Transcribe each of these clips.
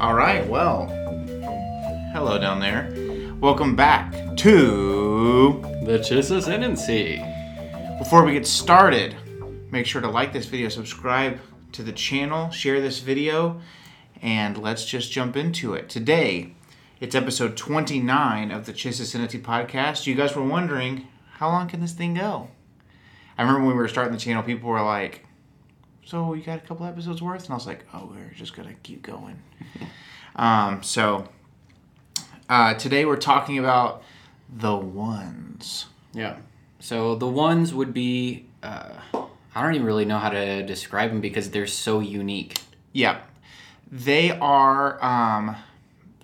All right, well, hello down there. Welcome back to. The Chiss Ascendancy. Before we get started, make sure to like this video, subscribe to the channel, share this video, and let's just jump into it. Today, it's episode 29 of the Chiss Ascendancy podcast. You guys were wondering, how long can this thing go? I remember when we were starting the channel, people were like, so you got a couple episodes worth? And I was like, oh, we're just going to keep going. um, so uh, today we're talking about the ones. Yeah. So the ones would be. Uh, I don't even really know how to describe them because they're so unique. Yeah. They are um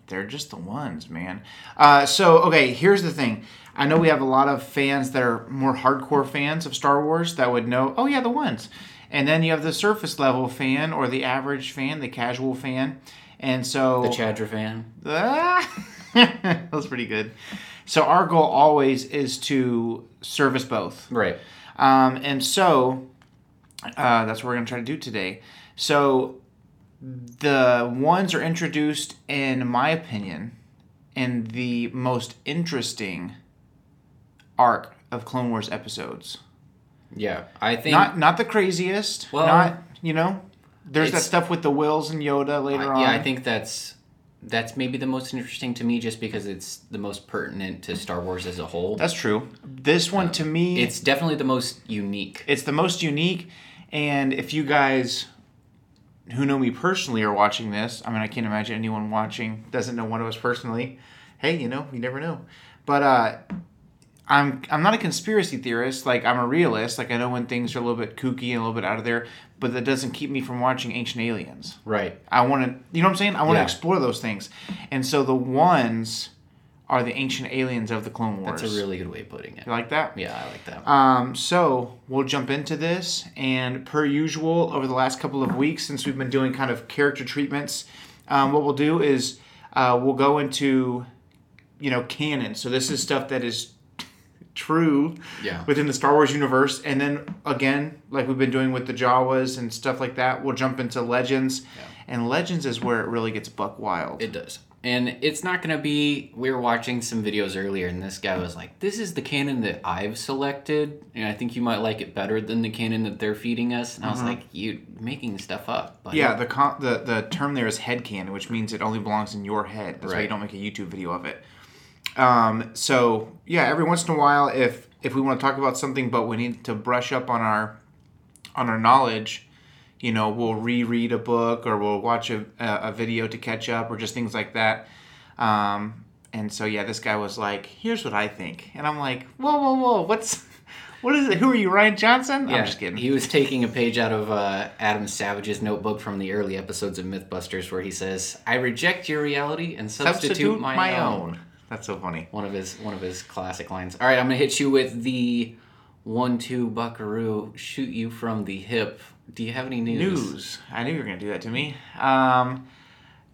they're just the ones, man. Uh so okay, here's the thing. I know we have a lot of fans that are more hardcore fans of Star Wars that would know, oh yeah, the ones. And then you have the surface level fan or the average fan, the casual fan. And so The Chadra fan. Ah! that was pretty good. So our goal always is to service both. Right. Um, and so uh, that's what we're going to try to do today. So the ones are introduced, in my opinion, in the most interesting arc of Clone Wars episodes. Yeah. I think. Not not the craziest. Well, not you know. There's that stuff with the Whills and Yoda later on. yeah, I think that's that's maybe the most interesting to me, just because it's the most pertinent to Star Wars as a whole. that's true. This one to me, It's definitely the most unique. it's the most unique and if you guys who know me personally are watching this i mean i can't imagine anyone watching doesn't know one of us personally hey you know you never know but uh i'm i'm not a conspiracy theorist like i'm a realist like i know when things are a little bit kooky and a little bit out of there but that doesn't keep me from watching ancient aliens Right. i want to you know what i'm saying i want to Yeah. explore those things and so the ones are the ancient aliens of the clone wars That's a really good way of putting it. you like that Yeah, I like that. um, so we'll jump into this, and per usual, over the last couple of weeks, since we've been doing kind of character treatments, um, what we'll do is uh, we'll go into, you know, canon. So this is stuff that is true Yeah. within the Star Wars universe, and then again, like we've been doing with the Jawas and stuff like that, we'll jump into legends, and legends is where it really gets buck wild. It does. And it's not going to be. We were watching some videos earlier, and this guy was like, This is the canon that I've selected, and I think you might like it better than the canon that they're feeding us. And I was like, You making stuff up. But Mm-hmm. Yeah, the, con- the the term there is headcanon, which means it only belongs in your head. That's why you don't make a YouTube video of it. Um, so yeah, every once in a while, if if we want to talk about something, but we need to brush up on our on our knowledge, you know, we'll reread a book or we'll watch a, a, video to catch up or just things like that. Um, and so yeah, this guy was like, "Here's what I think," and I'm like, "Whoa, whoa, whoa! What's what is it? Who are you, Rian Johnson?" Yeah, I'm just kidding. He was taking a page out of uh, Adam Savage's notebook from the early episodes of MythBusters, where he says, "I reject your reality and substitute, my, own. That's so funny. One of his one of his classic lines. All right, I'm gonna hit you with the one-two Buckaroo. Shoot you from the hip. Do you have any news? News. I knew you were gonna do that to me. Um,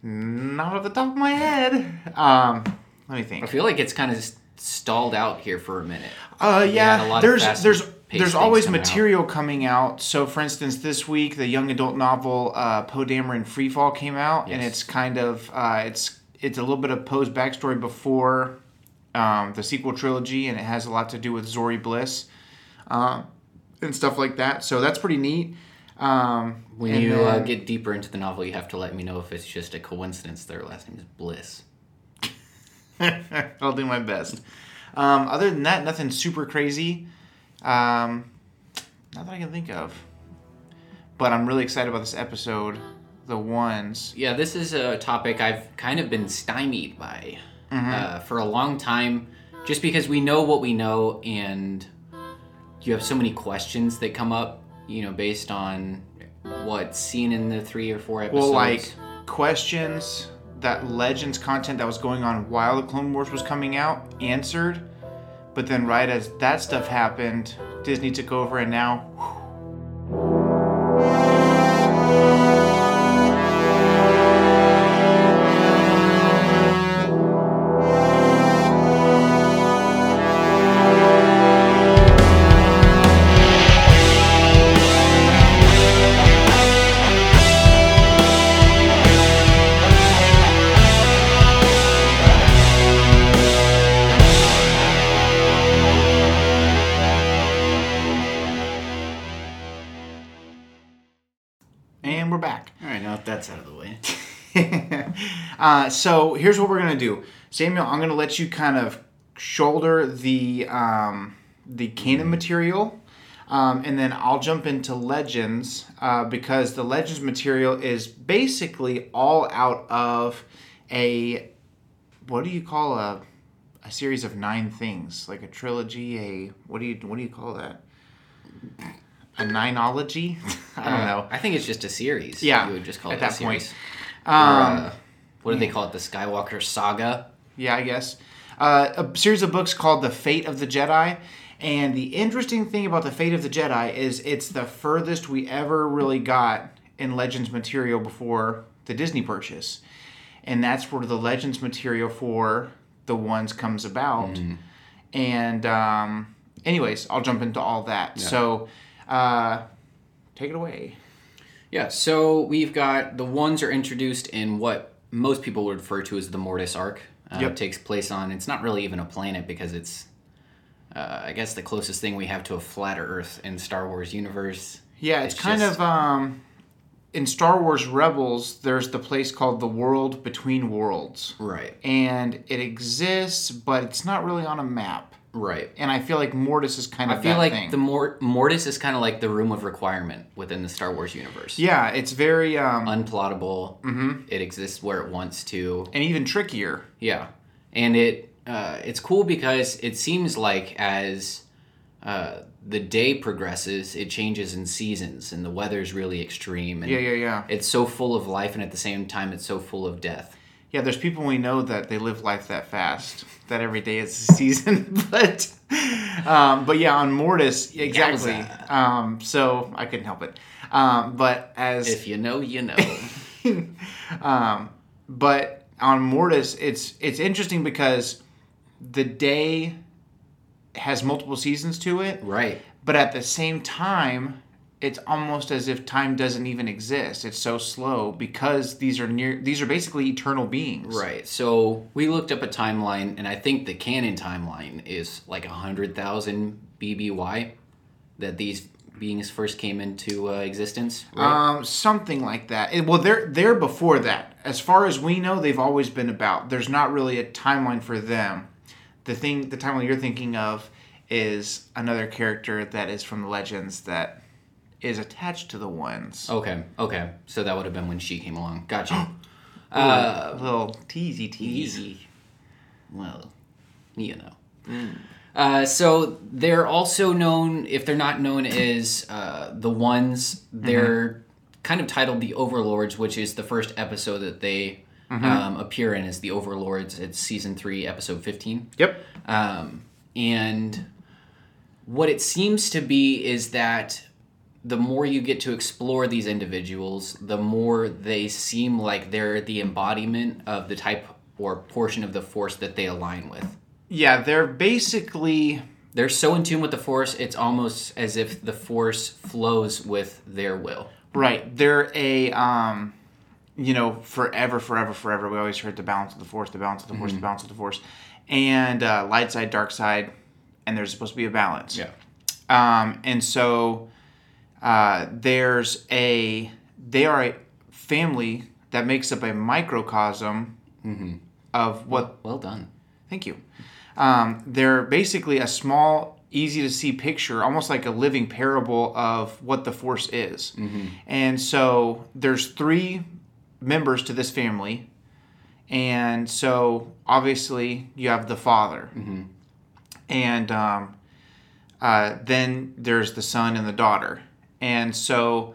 not off the top of my head. Um, let me think. I feel like it's kind of stalled out here for a minute. Uh, yeah. There's there's there's always coming out. material coming out. So, for instance, this week the young adult novel uh, Poe Dameron Freefall came out, and it's kind of uh, it's it's a little bit of Poe's backstory before um, the sequel trilogy, and it has a lot to do with Zorii Bliss um, and stuff like that. So that's pretty neat. Um, When you uh, get deeper into the novel, you have to let me know if it's just a coincidence their last name is Bliss. I'll do my best. Um, other than that, nothing super crazy. Um, not that I can think of. But I'm really excited about this episode. The ones. Yeah, this is a topic I've kind of been stymied by uh, for a long time, just because we know what we know, and you have so many questions that come up, you know, based on what's seen in the three or four episodes. Well, like questions that Legends content that was going on while the Clone Wars was coming out answered. But then, right as that stuff happened, Disney took over, and now. And uh, so here's what we're gonna do, Samuel. I'm gonna let you kind of shoulder the um, the canon material, um, and then I'll jump into legends uh, because the legends material is basically all out of a what do you call a a series of nine things like a trilogy a what do you what do you call that a nineology I don't know I think it's just a series. Yeah, you would just call at it that a series. point. Um, uh, what do they call it? The Skywalker Saga. Yeah, I guess. Uh, a series of books called The Fate of the Jedi. And the interesting thing about The Fate of the Jedi is it's the furthest we ever really got in Legends material before the Disney purchase. And that's where the Legends material for the ones comes about. And, um, anyways, I'll jump into all that. So, uh, take it away. Yeah, so we've got the ones are introduced in what most people would refer to as the Mortis arc. Uh, Yep. It takes place on, it's not really even a planet because it's, uh, I guess, the closest thing we have to a flat Earth in Star Wars universe. Yeah, it's, It's kind just- of um, in Star Wars Rebels. There's the place called the World Between Worlds, Right, and it exists, but it's not really on a map. Right. And I feel like Mortis is kind of I feel like thing. the Mor- Mortis is kind of like the room of requirement within the Star Wars universe. yeah, it's very um, Unplottable. Mm-hmm. It exists where it wants to. and even trickier. Yeah, and it uh, it's cool because it seems like as uh, the day progresses, it changes in seasons, and the weather's really extreme. And Yeah, yeah, yeah. It's so full of life, and at the same time, it's so full of death. Yeah, there's people we know that they live life that fast. That every day is a season, but um, but yeah, on Mortis exactly. Um, so I couldn't help it. Um, but as If you know, you know. um, but on Mortis, it's it's interesting because the day has multiple seasons to it, right. but at the same time, it's almost as if time doesn't even exist. It's so slow because these are near these are basically eternal beings. Right. So we looked up a timeline, and I think the canon timeline is like a 100,000 BBY that these beings first came into uh, existence. Right? Um, something like that. It- well, they're they're before that. As far as we know, they've always been about. There's not really a timeline for them. The thing, the timeline you're thinking of, is another character that is from the legends that is attached to the ones. okay. Okay. So that would have been when she came along. Gotcha. uh, little teasy teasy. Well, you know. Uh, so they're also known, if they're not known as uh, the ones, they're kind of titled the Overlords, which is the first episode that they um, appear in as the Overlords. It's season three, episode fifteen. Yep. Um, and what it seems to be is that the more you get to explore these individuals, the more they seem like they're the embodiment of the type or portion of the force that they align with. Yeah, they're basically They're so in tune with the force, it's almost as if the force flows with their will. right. They're a um, you know, forever, forever, forever. We always heard the balance of the force, the balance of the force, the balance of the force, and uh, light side, dark side, and there's supposed to be a balance. Yeah. Um, and so uh, there's a they are a family that makes up a microcosm of what Well done. Thank you. Um, they're basically a small, easy to see picture, almost like a living parable of what the Force is. And so there's three members to this family. And so obviously you have the father. And um, uh, then there's the son and the daughter. And so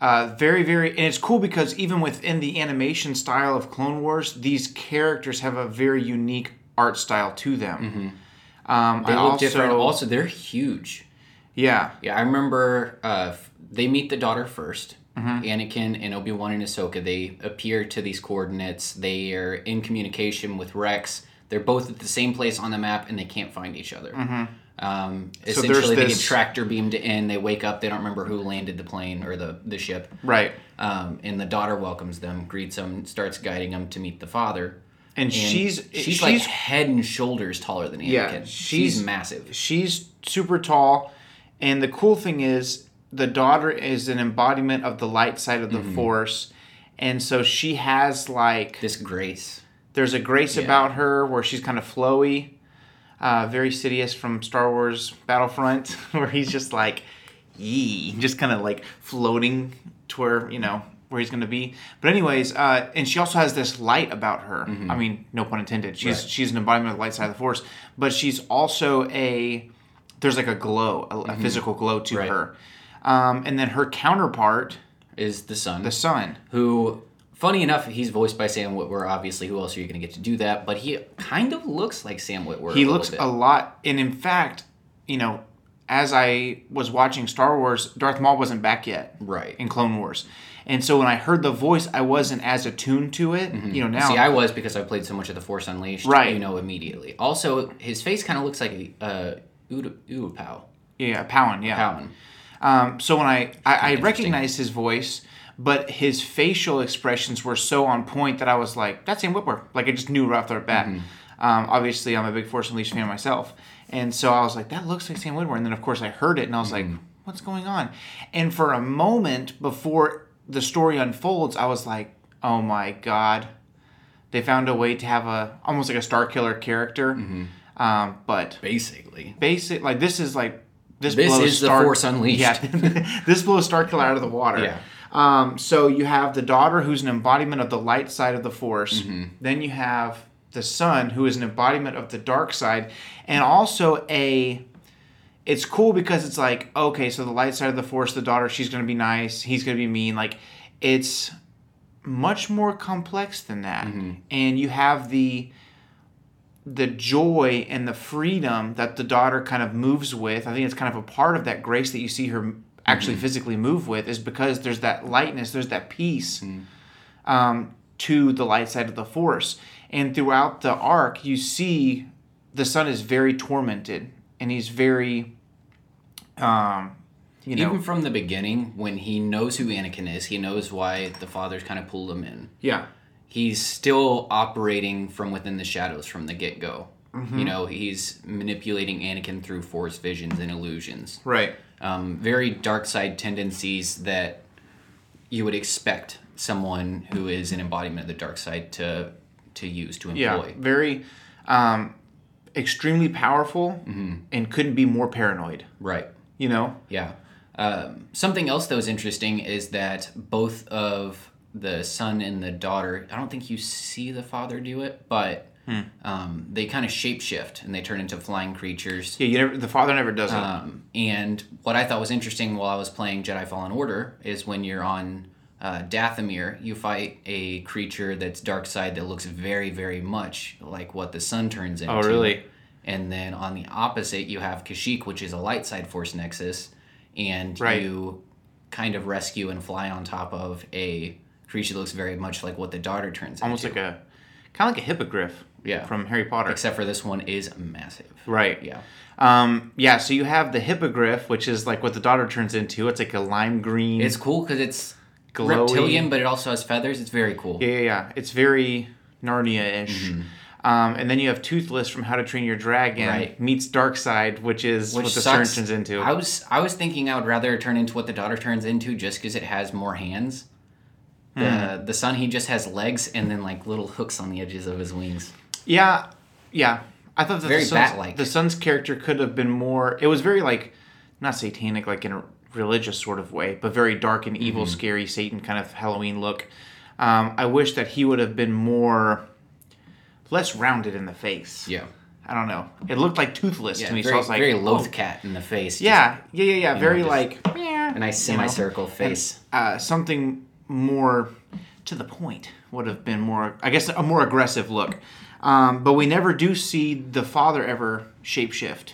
uh, very, very, and it's cool because even within the animation style of Clone Wars, these characters have a very unique art style to them. Um, They I look also, different. Also, they're huge. yeah, Yeah, I remember uh, they meet the daughter 1st Mm-hmm. Anakin and Obi Wan and Ahsoka. They appear to these coordinates. They are in communication with Rex. They're both at the same place on the map, and they can't find each other. Um, Mm-hmm. essentially, they get tractor beamed in. They wake up. They don't remember who landed the plane or the the ship. right. Um, and the daughter welcomes them, greets them, starts guiding them to meet the father. And, And she's she's, she's like head and shoulders taller than Anakin. Yeah, she's, she's- massive. she's super tall, and the cool thing is the daughter is an embodiment of the light side of the Mm-hmm. force, and so she has like This grace. there's a grace about her where she's kind of flowy, uh, very Sidious from Star Wars Battlefront, where he's just like, yee, just kind of like floating to where you know where he's gonna be. But anyways, uh, and she also has this light about her. I mean, no pun intended. She's Right. she's an embodiment of the light side of the Force, but she's also a there's like a glow, a, a physical glow to Right. her. Um, and then her counterpart, Is the son. the son. who funny enough he's voiced by sam witwer obviously who else are you going to get to do that but he kind of looks like sam witwer he a looks bit. a lot and in fact you know as i was watching star wars darth maul wasn't back yet right in clone wars and so when i heard the voice i wasn't as attuned to it you know now Mm-hmm. see i was because i played so much of the force unleashed Right. you know immediately also his face kind of looks like a uh Uda- Uapau. yeah Pau'an, yeah Pau'an. Um, so when I I, I recognized his voice, but his facial expressions were so on point that I was like, "That's Sam Witwer." Like I just knew right off the bat. Mm-hmm. Um, obviously, I'm a big Force Unleashed fan myself, and so I was like, "That looks like Sam Witwer." And then of course I heard it, and I was Mm-hmm. like, "What's going on?" And for a moment before the story unfolds, I was like, "Oh my god." They found a way to have a almost like a Star Killer character, Mm-hmm. um, but basically basic like this is like this, This blows is the Star, Force Unleashed. Yeah, this blows Starkiller out of the water. Yeah. Um, so you have the daughter who's an embodiment of the light side of the Force. Mm-hmm. Then you have the son who is an embodiment of the dark side, and also a. It's cool because it's like okay, so the light side of the Force, the daughter, she's gonna be nice, he's gonna be mean. Like it's much more complex than that, Mm-hmm. and you have the the joy and the freedom that the daughter kind of moves with. I think it's kind of a part of that grace that you see her actually Mm-hmm. physically move with is because there's that lightness, there's that peace Mm. um, to the light side of the force. And throughout the arc, you see the son is very tormented and he's very, um, you know, even from the beginning when he knows who anakin is he knows why the father's kind of pulled him in yeah, he's still operating from within the shadows from the get-go Mm-hmm. you know he's manipulating anakin through force visions and illusions right. Um, very dark side tendencies that you would expect someone who is an embodiment of the dark side to to use to employ Yeah, very um, extremely powerful and couldn't be more paranoid. right You know, Yeah. Um, something else that was interesting is that both of the son and the daughter, I don't think you see the father do it, but um, they kind of shapeshift and they turn into flying creatures. yeah, you never. The father never does it. Um, and what I thought was interesting while I was playing Jedi Fallen Order is when you're on uh, Dathomir, you fight a creature that's dark side that looks very, very much like what the son turns into. oh, really? And then on the opposite, you have Kashyyyk, which is a light side force nexus, and Right. you kind of rescue and fly on top of a creature that looks very much like what the daughter turns Almost into. Almost like a kind of like a hippogriff. Yeah. From Harry Potter. Except for this one is massive. right. Yeah. Um. Yeah. So you have the hippogriff, which is like what the daughter turns into. It's like a lime green. It's cool because it's Glowy. reptilian, but it also has feathers. It's very cool. Yeah, yeah, yeah. It's very Narnia-ish. Mm-hmm. Um, and then you have Toothless from How to Train Your Dragon Right. meets Side, which is Which what the sucks. son turns into. I was I was thinking I would rather turn into what the daughter turns into just because it has more hands. The Hmm. the son he just has legs and then like little hooks on the edges of his wings. Yeah, yeah. I thought that Very the son's, bat-like. the son's character could have been more. It was very like, not satanic, like in a religious sort of way, but very dark and evil, Mm-hmm. scary Satan kind of Halloween look. Um, I wish that he would have been more, less rounded in the face. Yeah. I don't know. It looked like toothless Yeah, to me, very, so I was like, very oh. loath cat in the face. just Yeah, yeah, yeah, yeah. Very just like a nice you know, semicircle face. uh, something more to the point would have been more, I guess, a more aggressive look. Um, but we never do see the father ever shapeshift.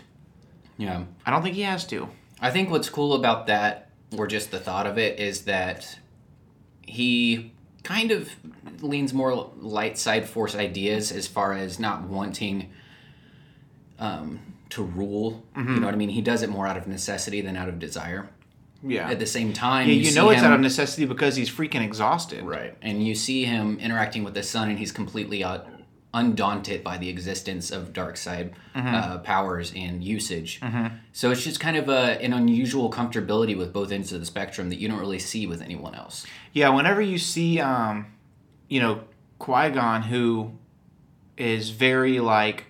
Yeah. I don't think he has to. I think what's cool about that, or just the thought of it, is that he kind of leans more light side force ideas as far as not wanting um, to rule. Mm-hmm. You know what I mean? He does it more out of necessity than out of desire. Yeah. At the same time, yeah, you, see know it's him- out of necessity because he's freaking exhausted. Right. And you see him interacting with the son, and he's completely uh, undaunted by the existence of dark side Mm-hmm. uh, powers and usage. So it's just kind of a, an unusual comfortability with both ends of the spectrum that you don't really see with anyone else. Yeah, whenever you see, um, you know, Qui Gon, who is very like,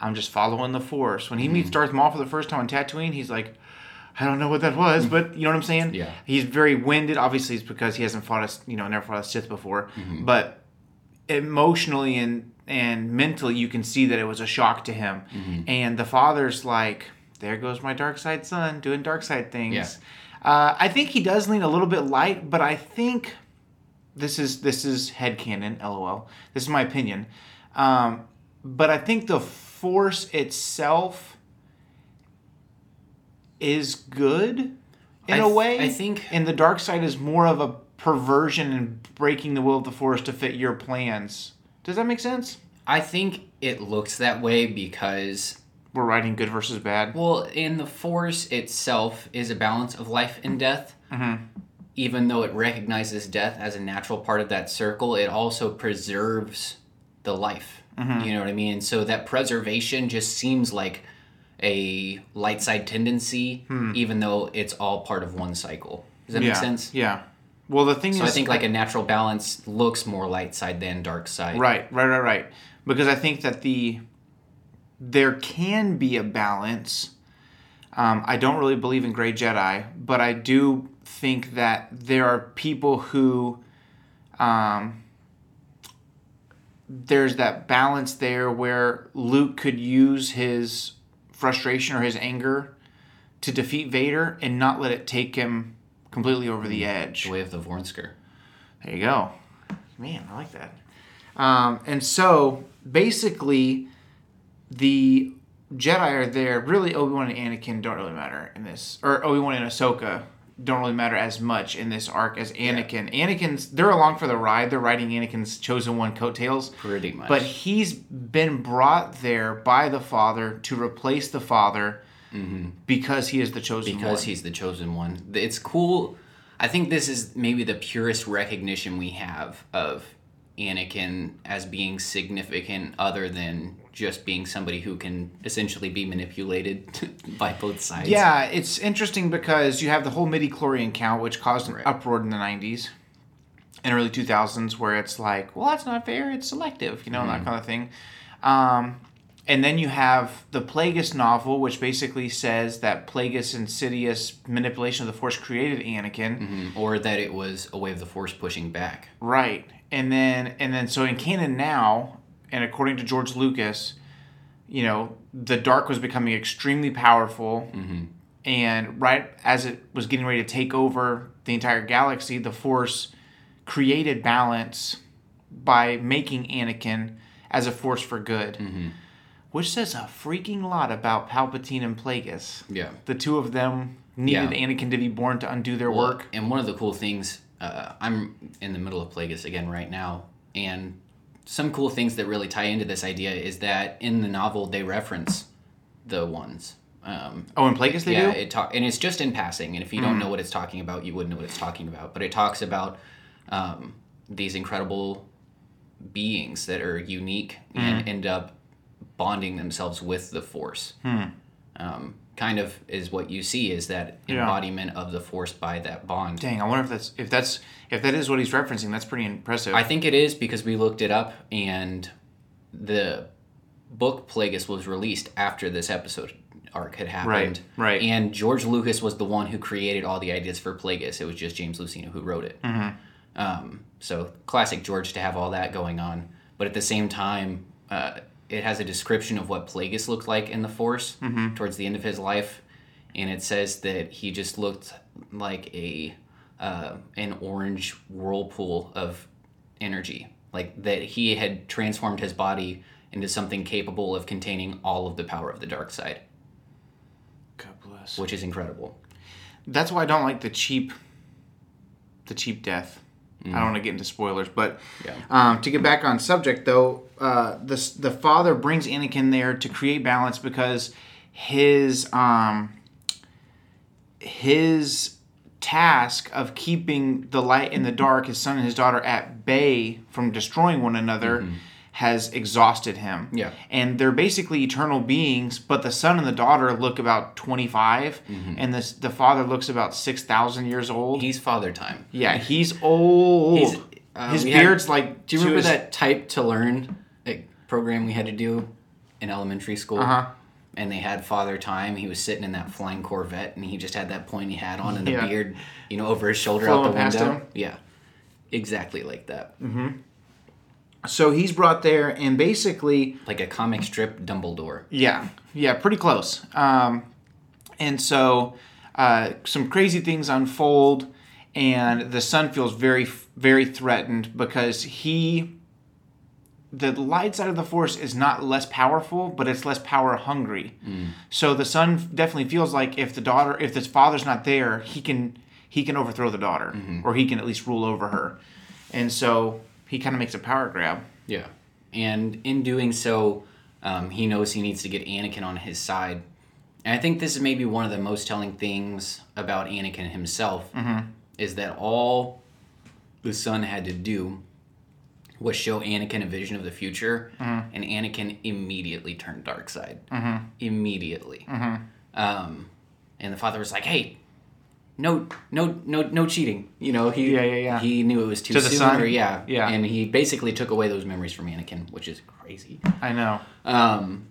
I'm just following the Force. When he meets Darth Maul for the first time on Tatooine, he's like, I don't know what that was, but you know what I'm saying? Yeah. He's very winded. Obviously, it's because he hasn't fought a, you know, never fought a Sith before. But emotionally and and mentally, you can see that it was a shock to him. And the father's like, there goes my dark side son doing dark side things. Yeah. Uh, I think he does lean a little bit light, but I think this is this is headcanon, lol. This is my opinion. Um, but I think the force itself is good in I a th- way. I think- and the dark side is more of a perversion and breaking the will of the force to fit your plans. Does that make sense? I think it looks that way because We're writing good versus bad. Well, in the Force itself is a balance of life and death. Mm-hmm. Even though it recognizes death as a natural part of that circle, it also preserves the life. Mm-hmm. You know what I mean? So that preservation just seems like a light side tendency, even though it's all part of one cycle. Does that yeah. make sense? Yeah. Well, the thing So is, I think like a natural balance looks more light side than dark side. Right, right, right, right. Because I think that the there can be a balance. Um, I don't really believe in gray Jedi, but I do think that there are people who um, there's that balance there where Luke could use his frustration or his anger to defeat Vader and not let it take him completely over the edge. The way of the Vornskr. There you go. Man, I like that. Um, and so basically, the Jedi are there. Really, Obi Wan and Anakin don't really matter in this, or Obi Wan and Ahsoka don't really matter as much in this arc as Anakin. Anakin's they're along for the ride. They're riding Anakin's chosen one coattails. Pretty much. But he's been brought there by the Father to replace the Father mm-hmm. because he is the chosen one. because he's the chosen one. It's cool. I think this is maybe the purest recognition we have of Anakin as being significant, other than just being somebody who can essentially be manipulated by both sides. Yeah, it's interesting because you have the whole midi chlorian count, which caused an Right. uproar in the 90s and early 2000s, where it's like, well, that's not fair. It's selective, you know, Mm-hmm. that kind of thing. Um, and then you have the Plagueis novel, which basically says that Plagueis' insidious manipulation of the Force created Anakin. Mhm. Or that it was a way of the Force pushing back. Right. And then and then so in canon now, and according to George Lucas, you know, the dark was becoming extremely powerful. And right as it was getting ready to take over the entire galaxy, the force created balance by making Anakin as a force for good. Which says a freaking lot about Palpatine and Plagueis. Yeah. The two of them needed Yeah. Anakin to be born to undo their work. And one of the cool things, uh, I'm in the middle of Plagueis again right now, and some cool things that really tie into this idea is that in the novel they reference the ones. Um, Oh, and Plagueis they yeah, do? Hmm. it talk and it's just in passing, and if you don't know what it's talking about, you wouldn't know what it's talking about. But it talks about um, these incredible beings that are unique and Hmm. end up bonding themselves with the Force. Um, kind of is what you see is that Yeah. embodiment of the Force by that bond. Dang, I wonder if that's if that's if that is what he's referencing. That's pretty impressive. I think it is because we looked it up and the book Plagueis was released after this episode arc had happened. Right, right. And George Lucas was the one who created all the ideas for Plagueis. It was just James Luceno who wrote it. Mm-hmm. Um, so classic George to have all that going on. But at the same time, uh, it has a description of what Plagueis looked like in the Force Mm-hmm. towards the end of his life, and it says that he just looked like a uh, an orange whirlpool of energy, like that he had transformed his body into something capable of containing all of the power of the dark side, God bless. which is incredible. That's why I don't like the cheap, the cheap death. I don't want to get into spoilers, but Yeah. um, to get back on subject though, uh, the the father brings Anakin there to create balance because his um, his task of keeping the light and the dark, his son and his daughter, at bay from destroying one another, has exhausted him. Yeah. And they're basically eternal beings, but the son and the daughter look about 25 and this the father looks about 6,000 years old. He's father time. yeah, he's old. He's- uh, his we had- beard's like Do you remember his- that type to learn like, program we had to do in elementary school? Uh-huh. And they had Father Time. He was sitting in that flying Corvette, and he just had that pointy hat on and the Yeah. beard, you know, over his shoulder Flowing out the window. him? Yeah, exactly like that, So he's brought there and basically like a comic strip Dumbledore. Yeah, yeah, pretty close. Um, and so uh, some crazy things unfold, and the son feels very, very threatened because he, the light side of the force is not less powerful, but it's less power hungry. So the son definitely feels like if the daughter, if this father's not there, he can he can overthrow the daughter, or he can at least rule over her. And so he kind of makes a power grab. Yeah, and in doing so, um, he knows he needs to get Anakin on his side. And I think this is maybe one of the most telling things about Anakin himself is that all the son had to do was show Anakin a vision of the future, and Anakin immediately turned dark side. Immediately. Um, and the father was like, "Hey, no, no, no, no cheating." You know, he Yeah, yeah, yeah. he knew it was too To the soon. Or, yeah, Yeah. and he basically took away those memories from Anakin, which is crazy. I know. Um,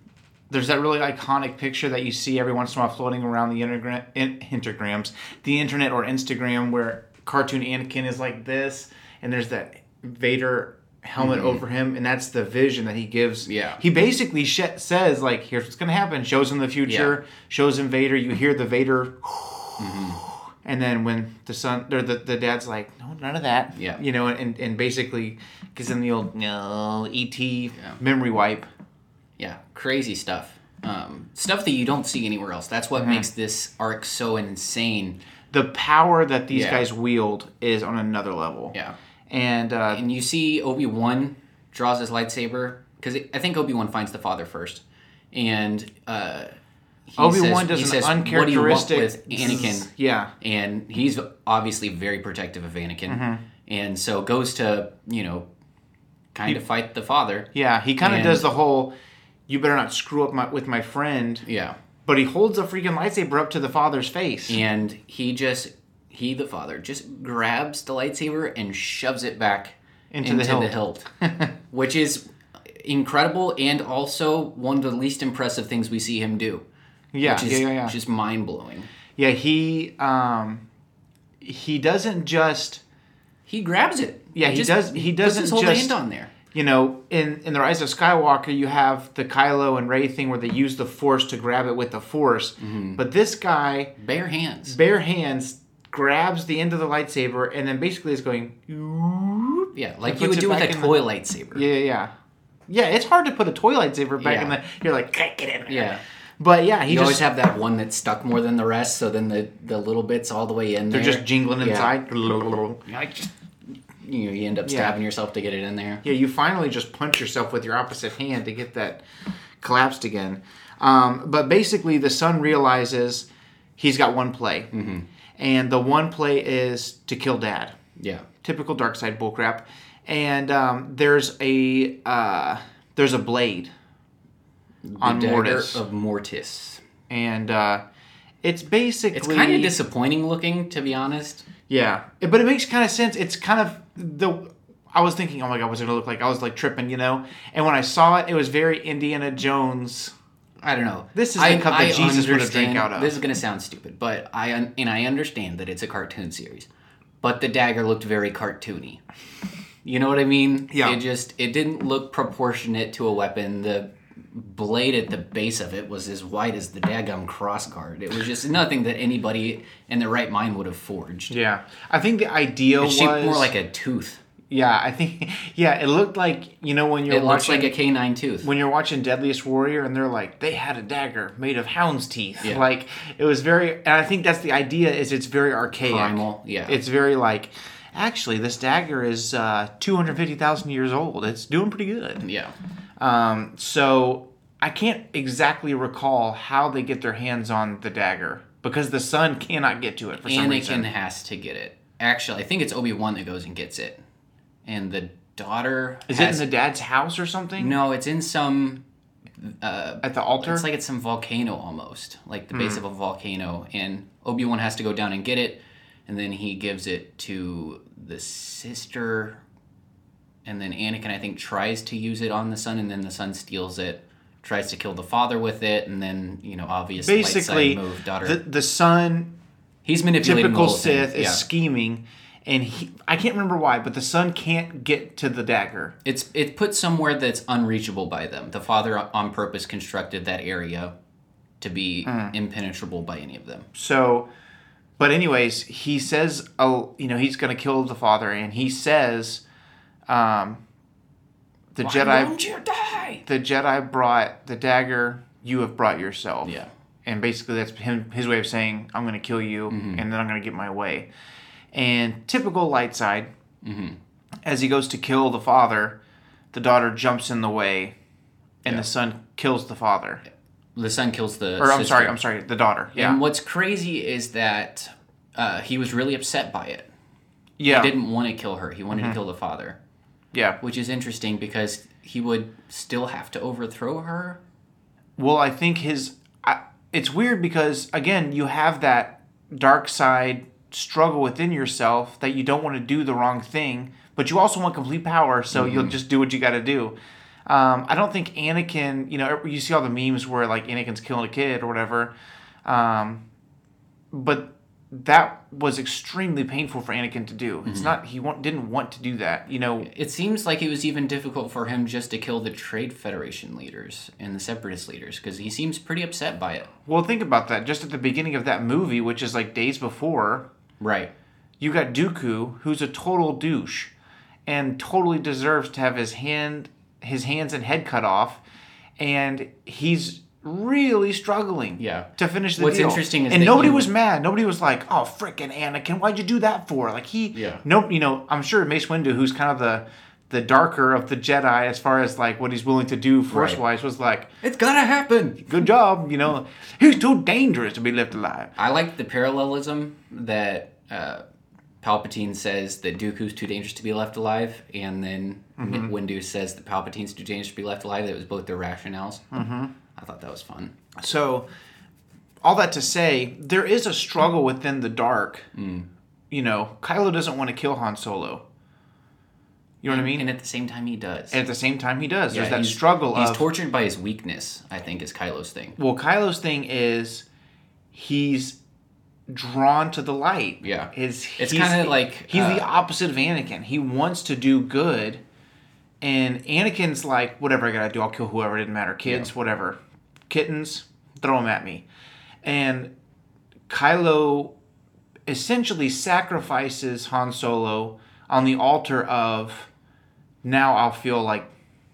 there's that really iconic picture that you see every once in a while floating around the intergra- in- intergrams, the internet or Instagram, where cartoon Anakin is like this, and there's that Vader helmet over him, and that's the vision that he gives. Mm-hmm. Yeah. he basically sh- says like, "Here's what's gonna happen." Shows him the future, shows him Vader. You hear the Vader. And then when the son or the, the dad's like, no, none of that. Yeah. You know, and, and basically gives him the old no ET memory wipe. yeah, crazy stuff. Um, stuff that you don't see anywhere else. That's what makes this arc so insane. the power that these Yeah. guys wield is on another level. Yeah. And uh, And you see Obi Wan draws his lightsaber because I think Obi Wan finds the father first, and uh, Obi Wan does he an says, "What do you want uncharacteristic with Anakin?" Yeah. and he's obviously very protective of Anakin, Mm-hmm. and so goes to you know kind of fight the father. Yeah. He kind of does the whole you better not screw up my, with my friend. Yeah, But he holds a freaking lightsaber up to the father's face. and he just he the father just grabs the lightsaber and shoves it back Into the hilt, which is incredible and also one of the least impressive things we see him do. Yeah. which is yeah. Yeah. Just mind blowing. yeah. He um, he doesn't just He grabs it. Yeah, he just does- he doesn't his whole just- hand on there. you know, in in the Rise of Skywalker, you have the Kylo and Rey thing where they use the Force to grab it with the Force. Mm-hmm. But this guy, Bare hands. bare hands, grabs the end of the lightsaber and then basically is going. Yeah, like you would do with a in the- toy lightsaber. Yeah, yeah, yeah. It's hard to put a toy lightsaber back in Yeah. the. You're like, get in there. Yeah. But yeah, he You just always have that one that's stuck more than the rest, so then the, the little bits all the way in there. they're there. just jingling inside. You like just you know, you end up Yeah. stabbing yourself to get it in there. Yeah, you finally just punch yourself with your opposite hand to get that collapsed again. Um, but basically, the son realizes he's got one play, Mm-hmm. and the one play is to kill dad. Yeah. Typical dark side bullcrap. And um, there's a uh, there's a blade on Dagger Mortis, of Mortis. and uh, it's basically It's kind of disappointing looking, to be honest. Yeah, It- but it makes kind of sense. It's kind of the. I was thinking, oh my god, what's it gonna look like? I was like tripping, you know. And when I saw it, it was very Indiana Jones. I don't know. This is the cup that Jesus would have drank out of. This is gonna sound stupid, but I and I understand that it's a cartoon series, but the dagger looked very cartoony. You know what I mean? Yeah. It just it didn't look proportionate to a weapon. The blade at the base of it was as wide as the daggum crossguard. It was just nothing that anybody in their right mind would have forged. Yeah, I think the idea It was shaped more like a tooth. Yeah, I think yeah, it looked like you know when you're It looks watching like a canine tooth. when you're watching Deadliest Warrior and they're like they had a dagger made of hound's teeth. Yeah. Like it was very, and I think that's the idea is it's very archaic. Primal, yeah. It's very like. Actually, this dagger is uh, 250,000 years old. It's doing pretty good. yeah. Um, so I can't exactly recall how they get their hands on the dagger because the son cannot get to it for some reason. Anakin has to get it. Actually, I think it's Obi Wan that goes and gets it, and the daughter Is has, it in the dad's house or something? no, it's in some. Uh, At the altar? it's like it's some volcano almost, like the base Hmm. of a volcano, and Obi Wan has to go down and get it, and then he gives it to the sister, and then Anakin I think tries to use it on the son, and then the son steals it, tries to kill the father with it, and then you know obvious light Basically, move daughter. the, the son, He's manipulating the typical whole thing. Sith, is Yeah. scheming, and he, I can't remember why, but the son can't get to the dagger. It's it's put somewhere that's unreachable by them. The father on purpose constructed that area to be Hmm. impenetrable by any of them. So, but anyways, he says, oh, you know, he's going to kill the father, and he says, um, the Jedi, you die? the Jedi brought the dagger. You have brought yourself. Yeah. and basically that's him his way of saying I'm going to kill you, Mm-hmm. and then I'm going to get my way. And typical light side, Mm-hmm. as he goes to kill the father, the daughter jumps in the way, and Yeah. the son kills the father. The son kills the. Or I'm sister. sorry, I'm sorry, the daughter. Yeah, And what's crazy is that uh, he was really upset by it. yeah, He didn't want to kill her. He wanted Mm-hmm. to kill the father, yeah. which is interesting because he would still have to overthrow her. Well, I think his. I, it's weird because again, you have that dark side struggle within yourself that you don't want to do the wrong thing, but you also want complete power, so you'll just do what you got to do. Um, I don't think Anakin. You know, you see all the memes where like Anakin's killing a kid or whatever, um, but that was extremely painful for Anakin to do. It's mhm. not he want, didn't want to do that. You know, It seems like it was even difficult for him just to kill the Trade Federation leaders and the Separatist leaders because he seems pretty upset by it. well, think about that. Just at the beginning of that movie, which is like days before, Right. you got Dooku, who's a total douche, and totally deserves to have his hand, his hands and head cut off, and he's really struggling. Yeah. To finish the What's deal. interesting is and that nobody you- was mad. Nobody was like, "Oh, frickin' Anakin, why'd you do that for?" Like he, Yeah. no, you know, I'm sure Mace Windu, who's kind of the the darker of the Jedi as far as like what he's willing to do force wise, was like, It's gotta happen. "Good job," you know. He's too dangerous to be left alive. I like the parallelism that uh, Palpatine says that Dooku's too dangerous to be left alive, and then Mm-hmm. Windu says that Palpatine's too dangerous to be left alive. That was both their rationales. Mm-hmm. I thought that was fun. So, all that to say, there is a struggle within the dark. Mm. You know, Kylo doesn't want to kill Han Solo. You know what I mean? And at the same time, he does. And at the same time, he does. Yeah, There's that he's- struggle He's of. tortured by his weakness. I think is Kylo's thing. well, Kylo's thing is he's drawn to the light. Yeah. Is It's kinda like, he's the uh, opposite of Anakin. He wants to do good, and Anakin's like, whatever I gotta do, I'll kill whoever. It didn't matter, kids, whatever, kittens, throw them at me, and Kylo essentially sacrifices Han Solo on the altar of now I'll feel like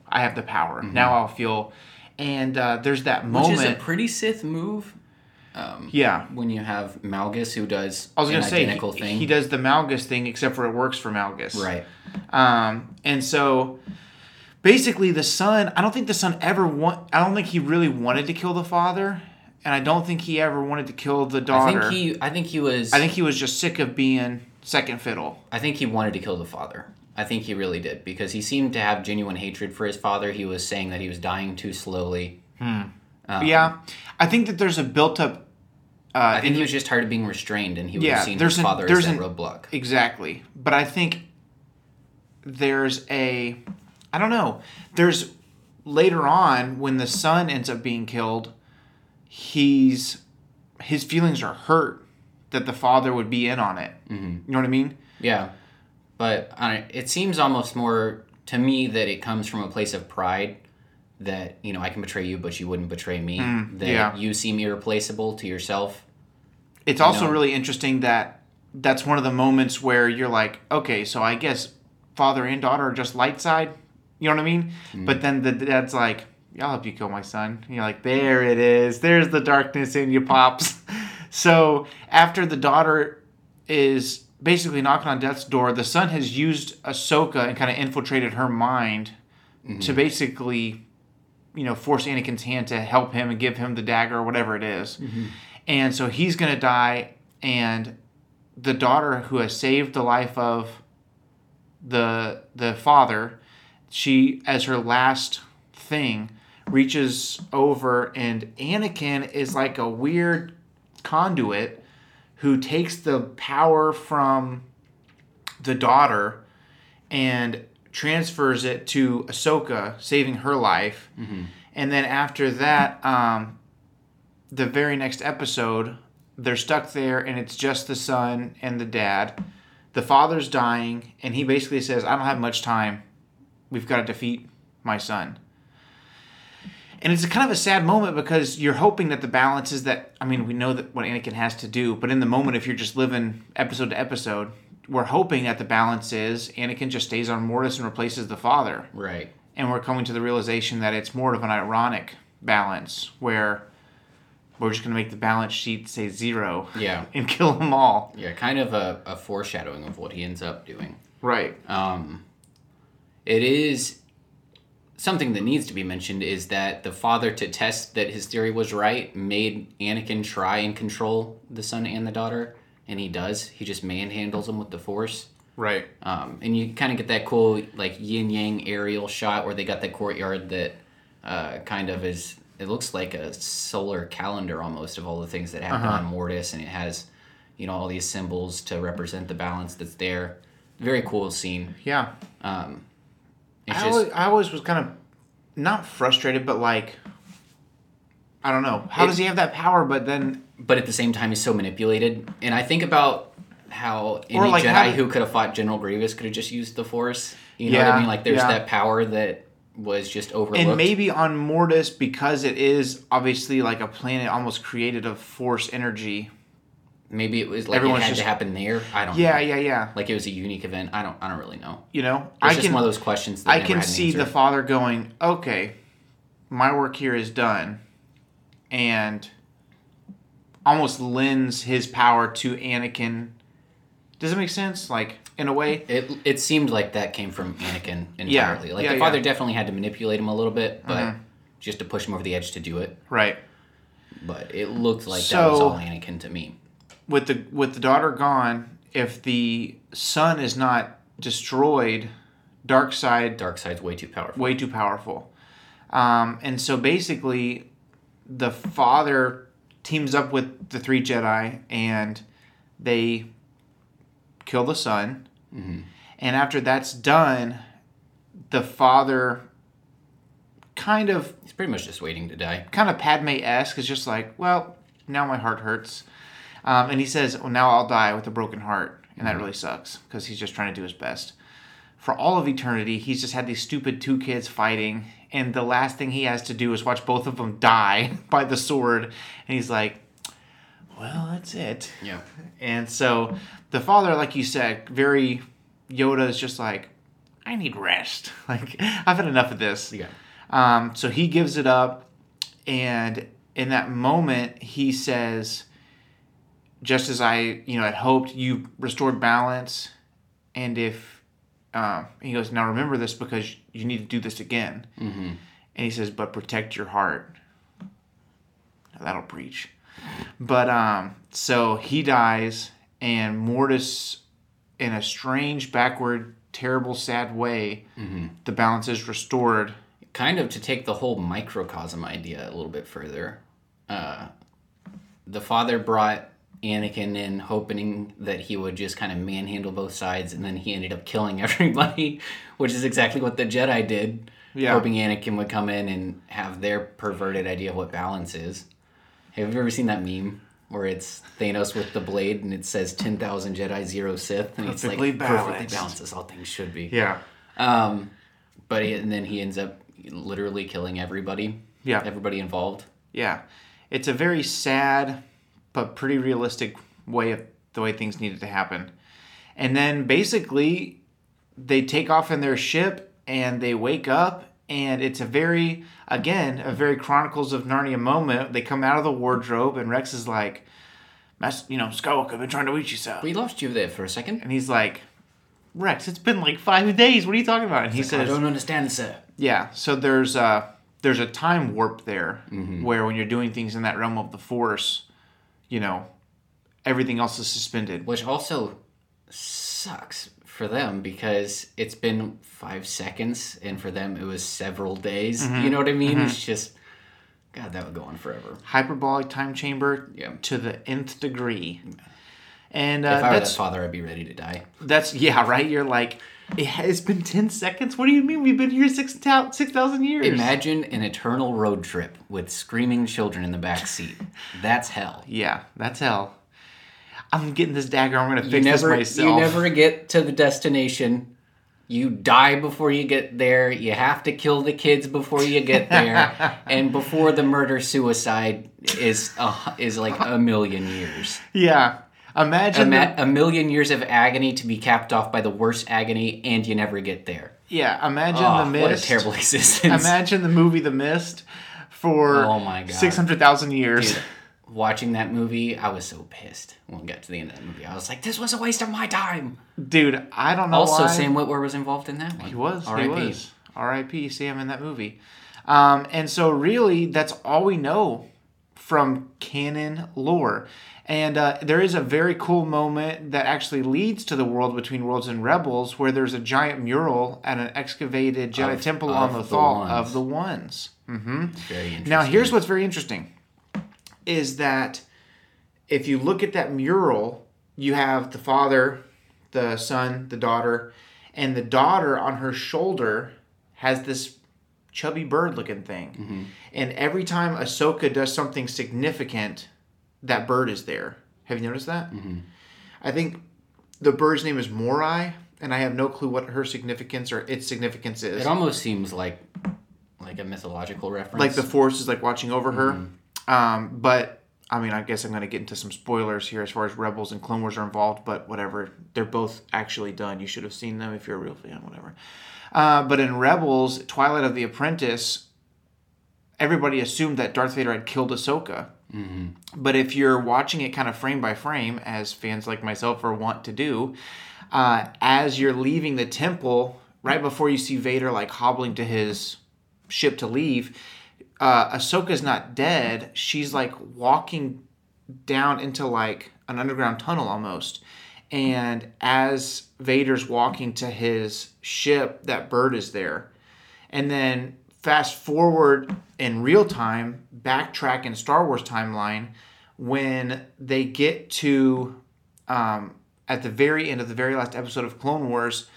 I have the power. Now I'll feel, and uh, there's that Mm-hmm. Which is a pretty Sith move yeah, when you have Malgus who does I was gonna say he, thing. he does the Malgus thing, except for it works for Malgus. right. Um, and so basically, the son. I don't think the son ever want. I don't think he really wanted to kill the father, and I don't think he ever wanted to kill the daughter I think he. I think he was. I think he was just sick of being second fiddle. I think he wanted to kill the father. I think he really did because he seemed to have genuine hatred for his father. He was saying that he was dying too slowly. yeah, I think that there's a built-up. Uh, I think he was just tired of being restrained, and he would Yeah, have seen there's his an- father as there's that an- roadblock. Exactly. But I think there's a I don't know. There's later on when the son ends up being killed, he's his feelings are hurt that the father would be in on it. Mm-hmm. You know what I mean? Yeah, but I, it seems almost more to me that it comes from a place of pride. That you know, I can betray you, but you wouldn't betray me. that Mm, yeah. you seem irreplaceable to yourself. It's also know. really interesting that that's one of the moments where you're like, okay, so I guess father and daughter are just light side. You know what I mean? Mm-hmm. But then the dad's like, "Yeah, I'll help you kill my son. And you're like, there it is. There's the darkness in you, pops. so after the daughter is basically knocking on death's door, the son has used Ahsoka and kind of infiltrated her mind to mm-hmm. basically, you know, force Anakin's hand to help him and give him the dagger or whatever it is. Mm-hmm. And so he's going to die, and the daughter who has saved the life of the the father, she as her last thing reaches over and Anakin is like a weird conduit who takes the power from the daughter and transfers it to Ahsoka, saving her life. And then after that, um, the very next episode, they're stuck there, and it's just the son and the dad. The father's dying, and he basically says, "I don't have much time. We've got to defeat my son." And it's a kind of a sad moment because you're hoping that the balance is that I mean we know that what Anakin has to do, but in the moment if you're just living episode to episode, we're hoping that the balance is Anakin just stays on Mortis and replaces the father Right. and we're coming to the realization that it's more of an ironic balance where we're just going to make the balance sheet say zero Yeah. and kill them all. Yeah, kind of a, a foreshadowing of what he ends up doing. Right. Um, it is something that needs to be mentioned is that the father, to test that his theory was right, made Anakin try and control the son and the daughter, and he does. He just manhandles them with the Force. Right. Um, and you kind of get that cool like yin yang aerial shot where they got the courtyard that uh, kind of is. It looks like a solar calendar almost of all the things that happen on Mortis, and it has, you know, all these symbols to represent the balance that's there. Very cool scene. Yeah. Um, it's I just always, I always was kind of not frustrated, but like, I don't know. How It- does he have that power? But then, but at the same time he's so manipulated and i think about how any like, jedi how- who could have fought general grievous could have just used the force you know what i mean like there's yeah. that power that was just overlooked and maybe on Mortis, because it is obviously like a planet almost created of force energy. Maybe it was like Everyone's it had just- to happen there i don't Yeah, know yeah, yeah. like it was a unique event i don't i don't really know You know, it's I just can one of those questions that I can see the father going, okay, my work here is done, and almost lends his power to Anakin. Does it make sense? Like in a way, it, it seemed like that came from anakin Yeah, entirely like yeah, the father yeah. Mm-hmm. definitely had to manipulate him a little bit but just to push him over the edge to do it right? but it looked like that was all anakin to me With the with the daughter gone, if the son is not destroyed, dark side dark side's way too powerful way too powerful. Um, and so basically, the father teams up with the three Jedi and they kill the son. And after that's done, the father kind of he's pretty much just waiting to die kind of Padme esque is just like, well, now my heart hurts. Um, and he says, well, now I'll die with a broken heart. And that really sucks because he's just trying to do his best. For all of eternity, he's just had these stupid two kids fighting. And the last thing he has to do is watch both of them die by the sword. And he's like, well, that's it. yeah And so the father, like you said, very Yoda is just like, I need rest. Like, I've had enough of this. yeah Um, so he gives it up, and in that moment, he says, "Just as I, you know, had hoped, you restored balance, and if um, he goes, now remember this because you need to do this again." Mm-hmm. And he says, "But protect your heart." Now that'll preach. But um, so he dies, and Mortis, in a strange, backward, terrible, sad way, the balance is restored. kind of to take the whole microcosm idea a little bit further. Uh, the father brought Anakin in, hoping that he would just kind of manhandle both sides, and then he ended up killing everybody, which is exactly what the Jedi did. Yeah. Hoping Anakin would come in and have their perverted idea of what balance is. Have you ever seen that meme where it's Thanos with the blade and it says 10,000 Jedi, zero Sith? And it's like Perfectly perfectly balanced. balanced as all things should be. Yeah. Um, but he, and then he ends up literally killing everybody. Yeah. Everybody involved. Yeah. It's a very sad but pretty realistic way of the way things needed to happen. And then basically they take off in their ship and they wake up and it's a very again, a very Chronicles of Narnia moment. They come out of the wardrobe and Rex is like, you know, Skywalker, I've been trying to reach you, sir. We lost you there for a second. And he's like, Rex, it's been like five days. What are you talking about? And he I says, I don't understand, sir. Yeah, so there's a there's a time warp there Mm-hmm. where when you're doing things in that realm of the force, you know, everything else is suspended. Which also sucks for them because it's been five seconds, and for them it was several days. You know what I mean? It's just, God, that would go on forever. Hyperbolic time chamber Yeah. to the nth degree. And uh, If I were that's that father, I'd be ready to die. that's yeah right. You're like, it has been ten seconds. What do you mean? We've been here six six thousand years. Imagine an eternal road trip with screaming children in the back seat. That's hell. Yeah, that's hell. I'm getting this dagger. I'm gonna You fix never, this myself. you never get to the destination. You die before you get there. You have to kill the kids before you get there, and before the murder suicide is a, is like a million years. Yeah. Imagine. Ima- the- a million years of agony to be capped off by the worst agony, and you never get there. yeah. Imagine Oh, the mist. what a terrible existence! Imagine the movie The Mist for Oh my God. six hundred thousand years. Dude, watching that movie, I was so pissed when we got to the end of that movie. I was like, "This was a waste of my time." Dude, I don't know Also, why. Sam Witwer was involved in that one. He was. He R.I.P. was. R.I.P. Sam in that movie. Um, and so, really, that's all we know from canon lore. And uh, there is a very cool moment that actually leads to the world between worlds and rebels, where there's a giant mural at an excavated Jedi Of- temple of on the Lothal ones. of the ones. Very interesting. Now, here's what's very interesting is that if you look at that mural, you have the father, the son, the daughter, and the daughter on her shoulder has this chubby bird looking thing. And every time Ahsoka does something significant, that bird is there. Have you noticed that? I think the bird's name is Morai, and I have no clue what her significance or its significance is It almost seems like like a mythological reference. like the force is like watching over her. Um, but I mean, I guess I'm going to get into some spoilers here as far as Rebels and Clone Wars are involved. But whatever, they're both actually done. You should have seen them if you're a real fan. Whatever. Uh, but in Rebels, Twilight of the Apprentice, everybody assumed that Darth Vader had killed Ahsoka. But if you're watching it kind of frame by frame, as fans like myself are want to do, uh, as you're leaving the temple, right before you see Vader like hobbling to his ship to leave, uh, Ahsoka's not dead. She's like walking down into like an underground tunnel almost. And as Vader's walking to his ship, that bird is there. And then fast forward in real time, backtrack in Star Wars timeline, when they get to um, at the very end of the very last episode of Clone Wars,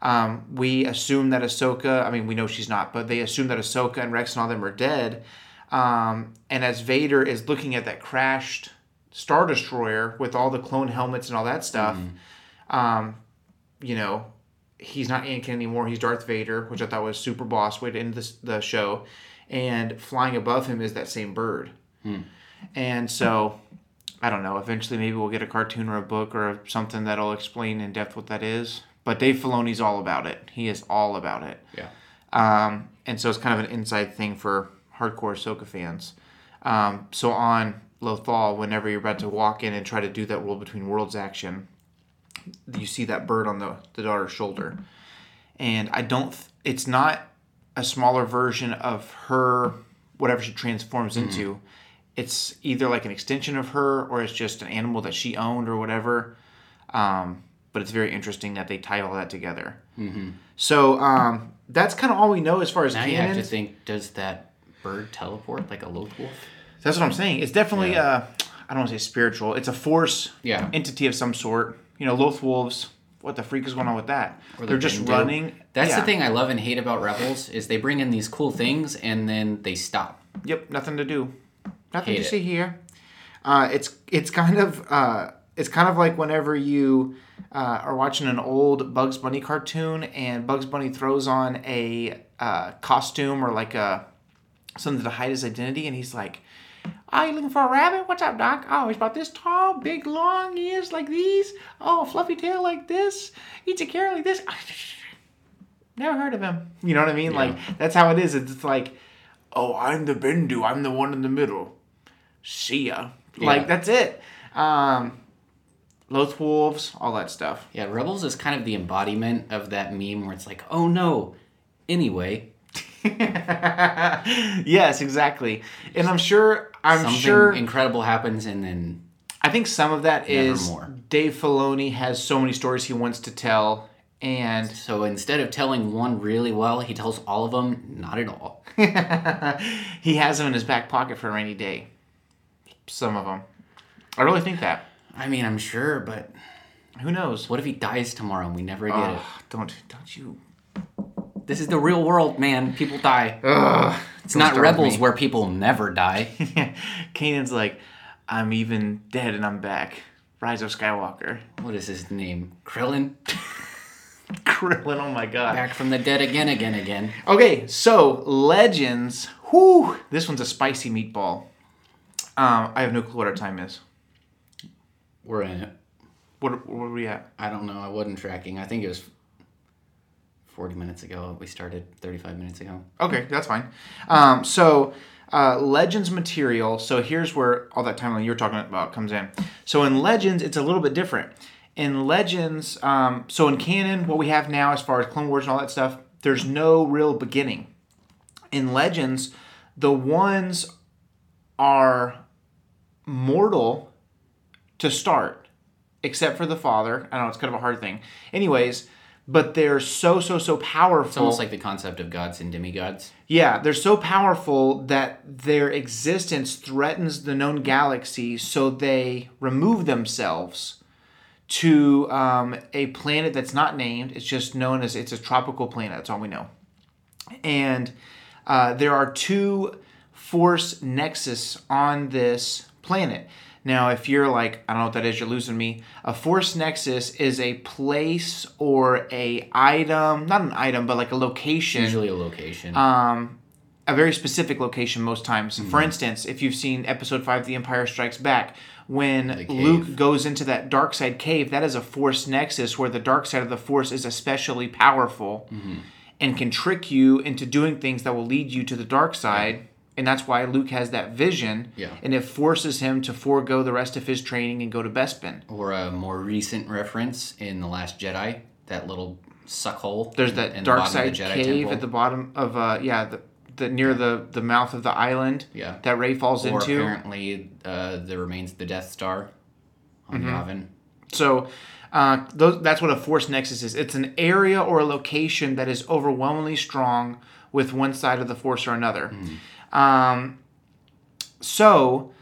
um, we assume that Ahsoka, I mean, we know she's not, but they assume that Ahsoka and Rex and all them are dead. Um, and as Vader is looking at that crashed Star Destroyer with all the clone helmets and all that stuff, um, you know, he's not Anakin anymore. He's Darth Vader, which I thought was super boss way to end this, the show. And flying above him is that same bird. And so, I don't know. Eventually, maybe we'll get a cartoon or a book or something that'll explain in depth what that is. But Dave Filoni's all about it. He is all about it. yeah. Um, and so it's kind of an inside thing for hardcore Ahsoka fans. Um, so on Lothal, whenever you're about to walk in and try to do that world between worlds action, you see that bird on the, the daughter's shoulder. And I don't, th- it's not a smaller version of her, whatever she transforms into. It's either like an extension of her or it's just an animal that she owned or whatever. Um, but it's very interesting that they tie all that together. So um, that's kind of all we know as far as Now you have to think: Does that bird teleport like a Lothwolf? That's what I'm saying. It's definitely uh, I don't want to say spiritual. It's a force Yeah. entity of some sort. You know, Loth wolves. What the freak is going on with that? Or They're the just running. That's Yeah. the thing I love and hate about Rebels is they bring in these cool things and then they stop. Yep, nothing to do. Nothing Hate to it. see here. Uh, it's it's kind of uh, it's kind of like whenever you uh, are watching an old Bugs Bunny cartoon and Bugs Bunny throws on a uh, costume or like a something to hide his identity, and he's like, "Are you looking for a rabbit? What's up, Doc? Oh, he's about this tall, big, long ears like these. Oh, fluffy tail like this. Eats a carrot like this." Never heard of him. You know what I mean? Like that's how it is. It's, like, "Oh, I'm the Bendu. I'm the one in the middle." See ya. Like that's it. Um, Loth wolves, all that stuff. Yeah, Rebels is kind of the embodiment of that meme where it's like, oh no. Anyway, yes, exactly. And I'm sure. I'm something sure. incredible happens and then I think some of that is more. Dave Filoni has so many stories he wants to tell, And So instead of telling one really well, he tells all of them not at all. he has them in his back pocket for a rainy day. Some of them. I really think that. I mean, I'm sure, but Who knows? what if he dies tomorrow and we never get ah, it? Don't don't you? This is the real world, man. People die. Ugh, It's not Rebels where people never die. Kanan's like, I'm even dead and I'm back. Rise of Skywalker. What is his name? Krillin? Krillin, oh my god. Back from the dead again, again, again. Okay, so Legends. Whoo! This one's a spicy meatball. Um, I have no clue what our time is. We're in it. What, where are we at? I don't know. I wasn't tracking. I think it was 40 minutes ago. We started 35 minutes ago. Okay, that's fine. Um, so, uh, Legends material. So here's where all that timeline you're talking about comes in. So in Legends, it's a little bit different. In Legends, um, so in canon, what we have now as far as Clone Wars and all that stuff, there's no real beginning. In Legends, the ones are mortal to start, except for the father. I know it's kind of a hard thing. Anyways, but they're so so so powerful. It's almost like the concept of gods and demigods. Yeah, they're so powerful that their existence threatens the known galaxy, so they remove themselves to um, a planet that's not named. It's just known as it's a tropical planet. That's all we know. And uh, there are two force nexus on this planet. Now, if you're like, I don't know what that is, you're losing me. A force nexus is a place or a item, not an item, but like a location Usually a location. um, a very specific location most times. For instance, if you've seen episode 5 The Empire Strikes Back, when. Luke goes into that dark side cave, that is a force nexus where the dark side of the force is especially powerful and can trick you into doing things that will lead you to the dark side. And that's why Luke has that vision. Yeah. And it forces him to forego the rest of his training and go to Bespin. or a more recent reference in The Last Jedi, that little suck hole. There's in- that in the dark of side the Jedi cave temple. at the bottom of uh yeah, the, the near the the mouth of the island Yeah. that Rey falls Or into. apparently uh, the remains of the Death Star on Mm-hmm. Yavin. So uh, those, that's what a force nexus is. It's an area or a location that is overwhelmingly strong with one side of the force or another. Um, so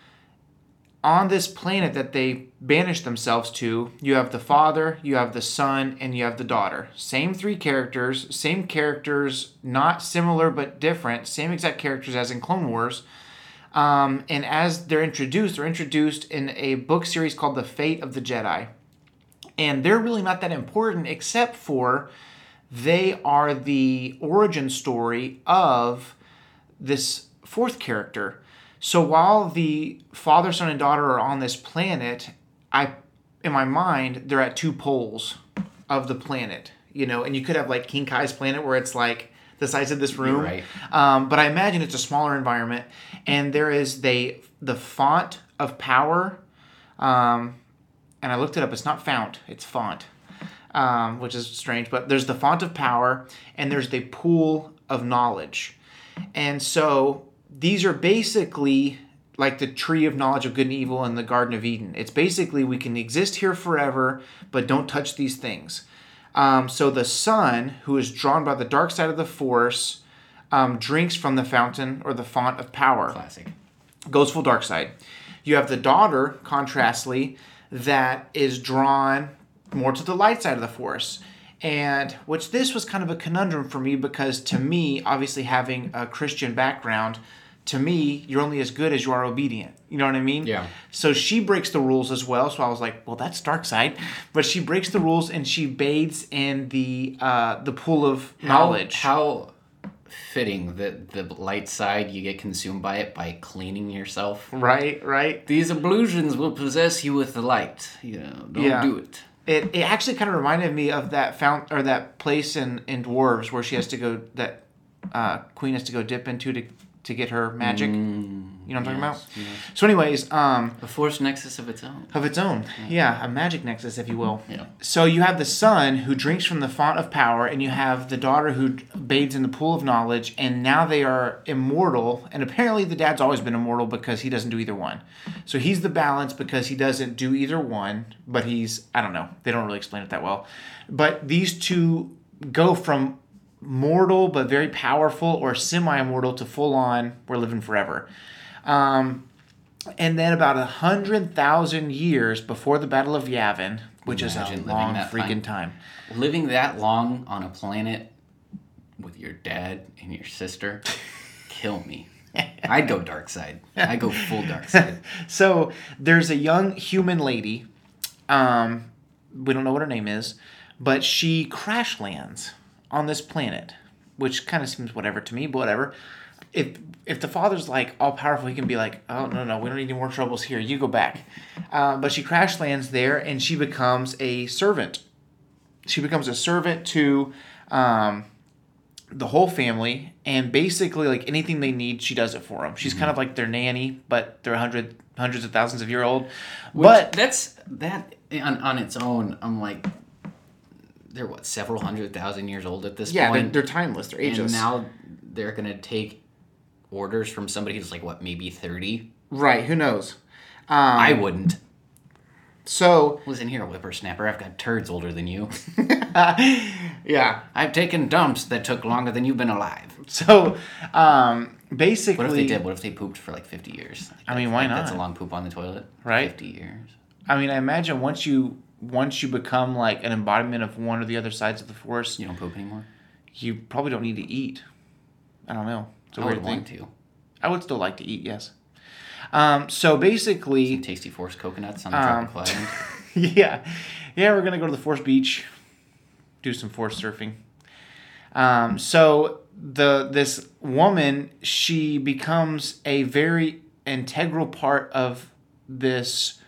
on this planet that they banished themselves to, you have the father, you have the son, and you have the daughter. Same three characters, same characters, not similar but different, same exact characters as in Clone Wars. Um, and as they're introduced, they're introduced in a book series called The Fate of the Jedi. And they're really not that important except for they are the origin story of this fourth character. So while the father, son, and daughter are on this planet, I, in my mind, they're at two poles of the planet. You know, and you could have like King Kai's planet where it's like the size of this room. right. Um, but I imagine it's a smaller environment, and there is the the font of power. Um, and I looked it up. It's not fount. It's font, um, which is strange. But there's the font of power, and there's the pool of knowledge, and so these are basically like the tree of knowledge of good and evil in the Garden of Eden. It's basically we can exist here forever, but don't touch these things. Um, so the son, who is drawn by the dark side of the force, um, drinks from the fountain or the font of power Classic. goes full dark side. You have the daughter, contrastly, that is drawn more to the light side of the force. And which this was kind of a conundrum for me because to me, obviously having a Christian background, to me, you're only as good as you are obedient. You know what I mean? Yeah. So she breaks the rules as well. So I was like, well, that's dark side. But she breaks the rules and she bathes in the uh, the pool of knowledge. How, how fitting that the light side you get consumed by it by cleaning yourself. right, right. These ablutions will possess you with the light. You know, don't Yeah. do it. It, it actually kind of reminded me of that fount or that place in in dwarves where she has to go that uh, queen has to go dip into to to get her magic. Mm, you know what I'm yes, talking about? yes. So, anyways, um, A force nexus of its own. of its own, yeah, a magic nexus, if you will. Yeah. So you have the son who drinks from the font of power, and you have the daughter who bathes in the pool of knowledge, and now they are immortal. And apparently, the dad's always been immortal because he doesn't do either one. So he's the balance because he doesn't do either one, but he's I don't know. They don't really explain it that well. But these two go from mortal but very powerful or semi-immortal to full on we're living forever. Um, and then about a hundred thousand years before the Battle of Yavin, which Imagine is a long freaking time. time. Living that long on a planet with your dad and your sister, kill me. I'd go dark side. I'd go full dark side. So there's a young human lady. Um, we don't know what her name is, but she crash lands on this planet, which kind of seems whatever to me, but whatever. If if the father's like all powerful, he can be like, oh no no, we don't need any more troubles here. You go back. Uh, but she crash lands there, and she becomes a servant. She becomes a servant to. Um, the whole family and basically like anything they need she does it for them she's kind of like their nanny but they're hundred hundreds of thousands of year old Which, but that's that on, on its own. I'm like, they're what several hundred thousand years old at this point? yeah they're, they're timeless they're and now they're gonna take orders from somebody who's like what maybe thirty. right who knows um, I wouldn't. so Listen here, whippersnapper. I've got turds older than you. yeah I've taken dumps that took longer than you've been alive. so um basically What if they did? What if they pooped for like 50 years? Like, I mean, why like, That's a long poop on the toilet. Right. 50 years. i mean i imagine once you once you become like an embodiment of one or the other sides of the force You don't poop anymore? you probably don't need to eat i don't know it's a I weird would thing to. i would still like to eat yes um so basically Tasty Force coconuts on the Um, tropical island. yeah, yeah, we're gonna go to the Force Beach, do some force surfing. Um, so the this woman, she becomes a very integral part of this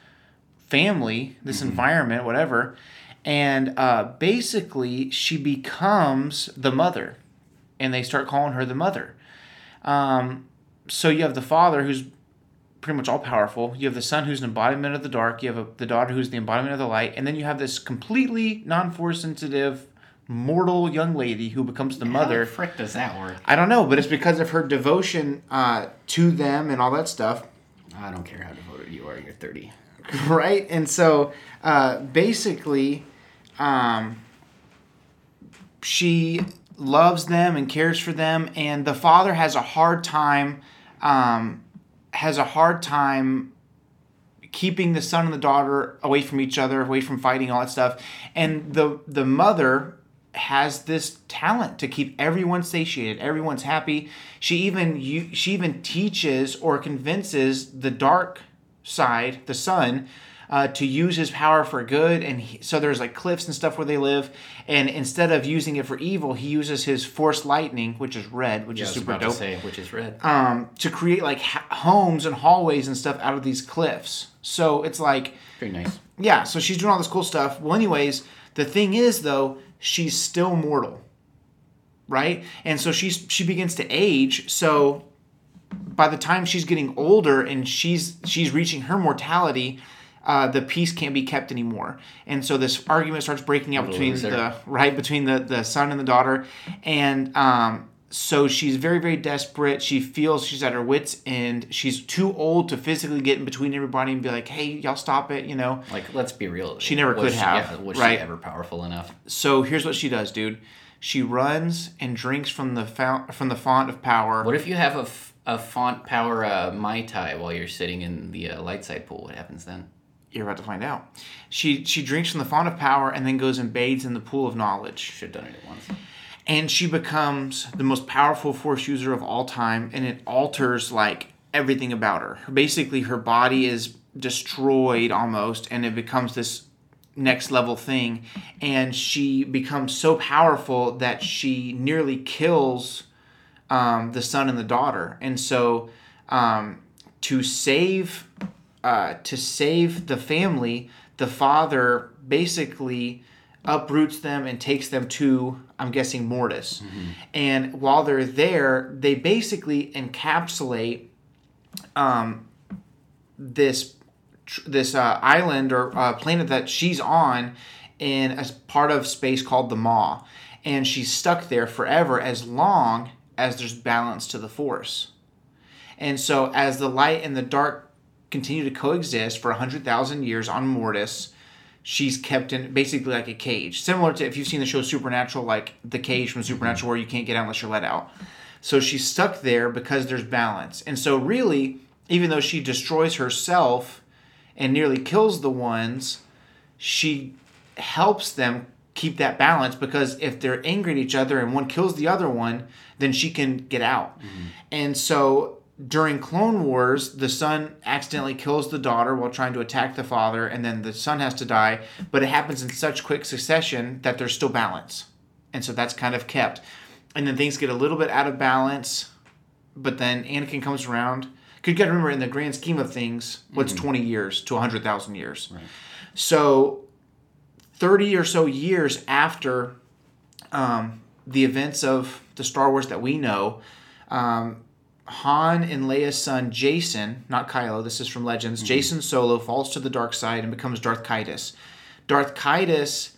family, this environment, whatever, and uh, basically she becomes the mother, and they start calling her the mother. Um, so you have the father who's pretty much all powerful. You have the son who's an embodiment of the dark. You have a, the daughter who's the embodiment of the light, and then you have this completely non-force sensitive, mortal young lady who becomes the How mother. the frick does that work? I don't know, but it's because of her devotion uh, to them and all that stuff, I don't care how devoted you are. You're 30. right? And so uh, basically, um, she loves them and cares for them, and the father has a hard time. Um, has a hard time keeping the son and the daughter away from each other, away from fighting, all that stuff. And the the mother has this talent to keep everyone satiated, everyone's happy. She even you she even teaches or convinces the dark side, the son, uh, to use his power for good. And he, so there's like cliffs and stuff where they live. And instead of using it for evil, he uses his force lightning, which is red, which Yeah, is super dope say, which is red. um, to create like ha- homes and hallways and stuff out of these cliffs. So it's like, Very nice. yeah, so she's doing all this cool stuff. Well, anyways, the thing is though, she's still mortal, right? And so she's she begins to age. So by the time she's getting older and she's she's reaching her mortality. Uh, the peace can't be kept anymore, and so this argument starts breaking out between loser. the right between the the son and the daughter, and um, so she's very very desperate. She feels she's at her wits end. She's too old to physically get in between everybody and be like, "Hey, y'all stop it," you know. Like, let's be real. She never Was could she- have, yeah, was right. she ever powerful enough? So here's what she does, dude. She runs and drinks from the fount from the font of power. What if you have a, f- a font power uh, Mai Tai while you're sitting in the uh, light side pool? What happens then? You're about to find out. She she drinks from the font of power and then goes and bathes in the pool of knowledge. Should have done it at once. and she becomes the most powerful force user of all time and it alters like everything about her basically her body is destroyed almost and it becomes this next level thing and she becomes so powerful that she nearly kills um, the son and the daughter. And so um, to save uh, to save the family the father basically uproots them and takes them to I'm guessing Mortis. And while they're there, they basically encapsulate um, this tr- this uh, island or uh, planet that she's on in a part of space called the Maw, and she's stuck there forever as long as there's balance to the Force. And so, as the light and the dark continue to coexist for 100,000 years on Mortis, she's kept in basically like a cage. Similar to if you've seen the show Supernatural, like the cage from Supernatural where you can't get out unless you're let out. So she's stuck there because there's balance. And so, really, even though she destroys herself and nearly kills the ones, she helps them keep that balance because if they're angry at each other and one kills the other one, then she can get out. Mm-hmm. And so during Clone Wars, the son accidentally kills the daughter while trying to attack the father, and then the son has to die. But it happens in such quick succession that there's still balance. And so that's kind of kept. And then things get a little bit out of balance, but then Anakin comes around. 'Cause you got to remember, in the grand scheme of things, what's mm-hmm. 20 years to 100,000 years? So 30 or so years after um, the events of the Star Wars that we know, um, Han and Leia's son Jacen, not Kylo, this is from Legends, Jacen Solo falls to the dark side and becomes Darth Caedus. Darth Caedus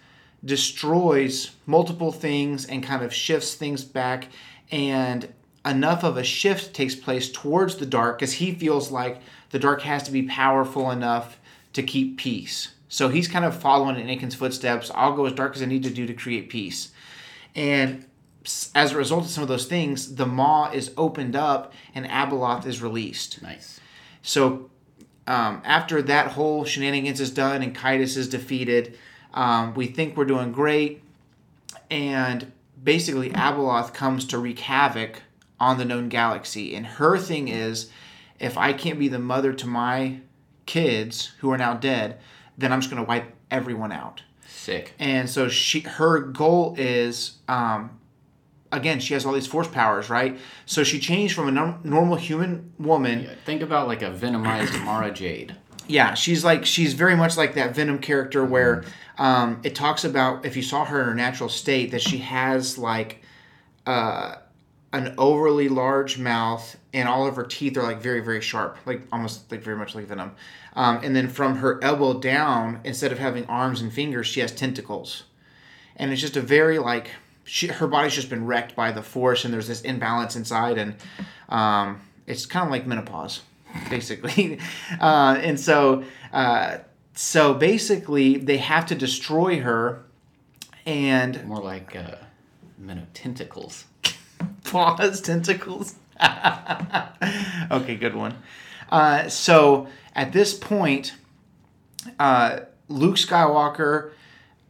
destroys multiple things and kind of shifts things back, and enough of a shift takes place towards the dark because he feels like the dark has to be powerful enough to keep peace. So he's kind of following in Anakin's footsteps. I'll go as dark as I need to do to create peace. And as a result of some of those things, the Maw is opened up and Abeloth is released. Nice. So um, after that whole shenanigans is done and Caedus is defeated, um, we think we're doing great. And basically, Abeloth comes to wreak havoc on the known galaxy. And her thing is if I can't be the mother to my kids who are now dead, then I'm just going to wipe everyone out. Sick. And so she her goal is um again, she has all these force powers, right? So she changed from a norm- normal human woman. Yeah, think about like a venomized Mara Jade. Yeah, she's like she's very much like that Venom character where um it talks about if you saw her in her natural state that she has like uh an overly large mouth and all of her teeth are like very very sharp like almost like very much like venom. Um, and then from her elbow down instead of having arms and fingers she has tentacles. And it's just a very like she, her body's just been wrecked by the force and there's this imbalance inside and um, it's kind of like menopause basically. Uh, and so uh, so basically they have to destroy her and More like uh. paws tentacles. Okay good one. Uh, so at this point uh, luke skywalker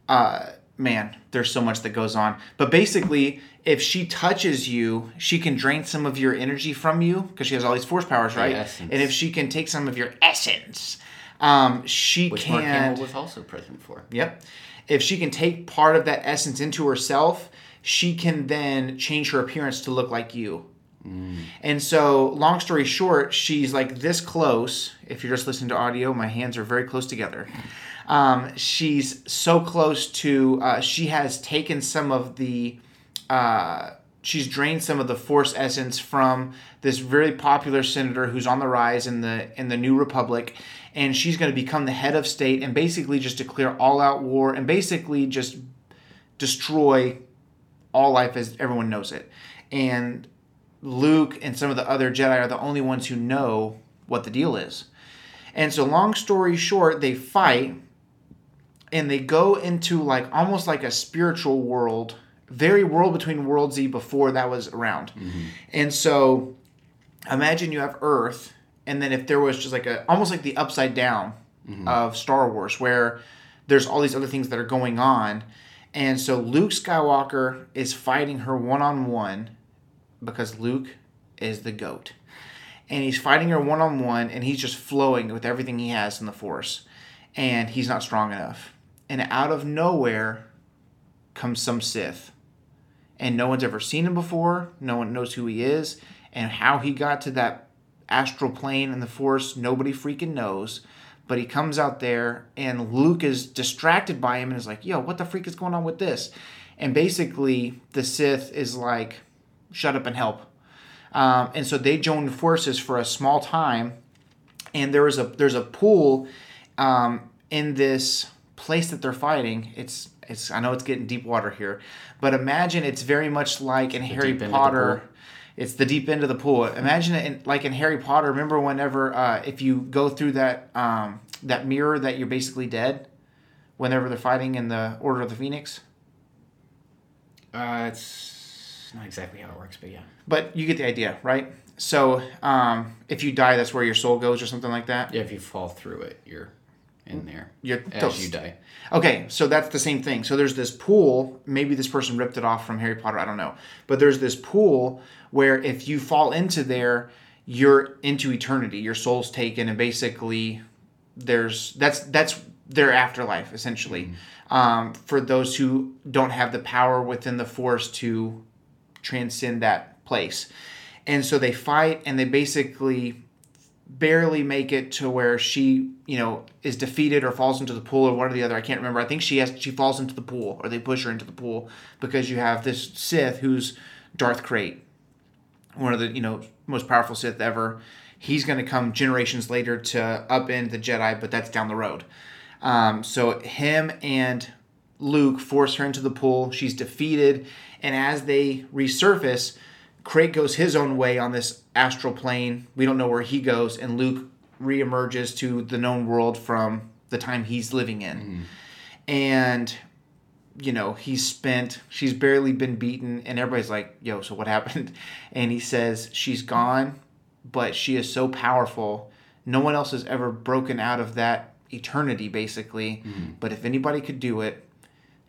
uh, man there's so much that goes on. But basically if she touches you she can drain some of your energy from you because she has all these force powers right? and if she can take some of your essence um, she Which can Mark Hamill was also present for. Yep. If she can take part of that essence into herself, she can then change her appearance to look like you. And so, long story short, she's like this close. If you're just listening to audio, my hands are very close together. Um, she's so close to, uh, she has taken some of the, uh, she's drained some of the force essence from this very popular senator who's on the rise in the in the new republic and she's going to become the head of state and basically just declare all out war and basically just destroy all life as everyone knows it. And luke and some of the other jedi are the only ones who know what the deal is. And so long story short they fight and they go into like almost like a spiritual world very world between worldsy before that was around. Mm-hmm. And so imagine you have earth and then if there was just like a almost like the upside down mm-hmm. of star wars where there's all these other things that are going on and so luke skywalker is fighting her one-on-one because luke is the goat. And he's fighting her one-on-one and he's just flowing with everything he has in the force. And he's not strong enough. And out of nowhere comes some sith. And no one's ever seen him before. No one knows who he is, and how he got to that astral plane in the force, nobody freaking knows. But he comes out there, and Luke is distracted by him and is like, "Yo, what the freak is going on with this?" And basically, the Sith is like, "Shut up and help." Um, and so they join forces for a small time, and there is a there's a pool um, in this place that they're fighting. It's it's I know it's getting deep water here, but imagine it's very much like in Harry Potter. It's the deep end of the pool. Imagine it in, like in Harry Potter. Remember whenever uh, if you go through that um, that mirror that you're basically dead. Whenever they're fighting in the Order of the Phoenix, Uh, it's not exactly how it works, but yeah. but you get the idea, right? So um, if you die, that's where your soul goes, or something like that. Yeah, if you fall through it, you're in there You're as toast. you die. Okay, so that's the same thing. So there's this pool. Maybe this person ripped it off from Harry Potter. I don't know. But there's this pool where if you fall into there, you're into eternity. Your soul's taken, and basically, there's that's that's their afterlife essentially. Um, for those who don't have the power within the Force to transcend that place, and so they fight, and they basically barely make it to where she, you know, is defeated or falls into the pool or one or the other. I can't remember. I think she has she falls into the pool or they push her into the pool because you have this Sith who's Darth Krayt, one of the you know most powerful Sith ever. He's going to come generations later to upend the Jedi, but that's down the road. Um, so him and Luke force her into the pool. She's defeated, and as they resurface, Krayt goes his own way on this astral plane. We don't know where he goes, and Luke reemerges to the known world from the time he's living in. Mm-hmm. And you know, he's spent, she's barely been beaten, and everybody's like, yo, so what happened? And he says, she's gone, but she is so powerful. No one else has ever broken out of that eternity, basically. Mm-hmm. But if anybody could do it,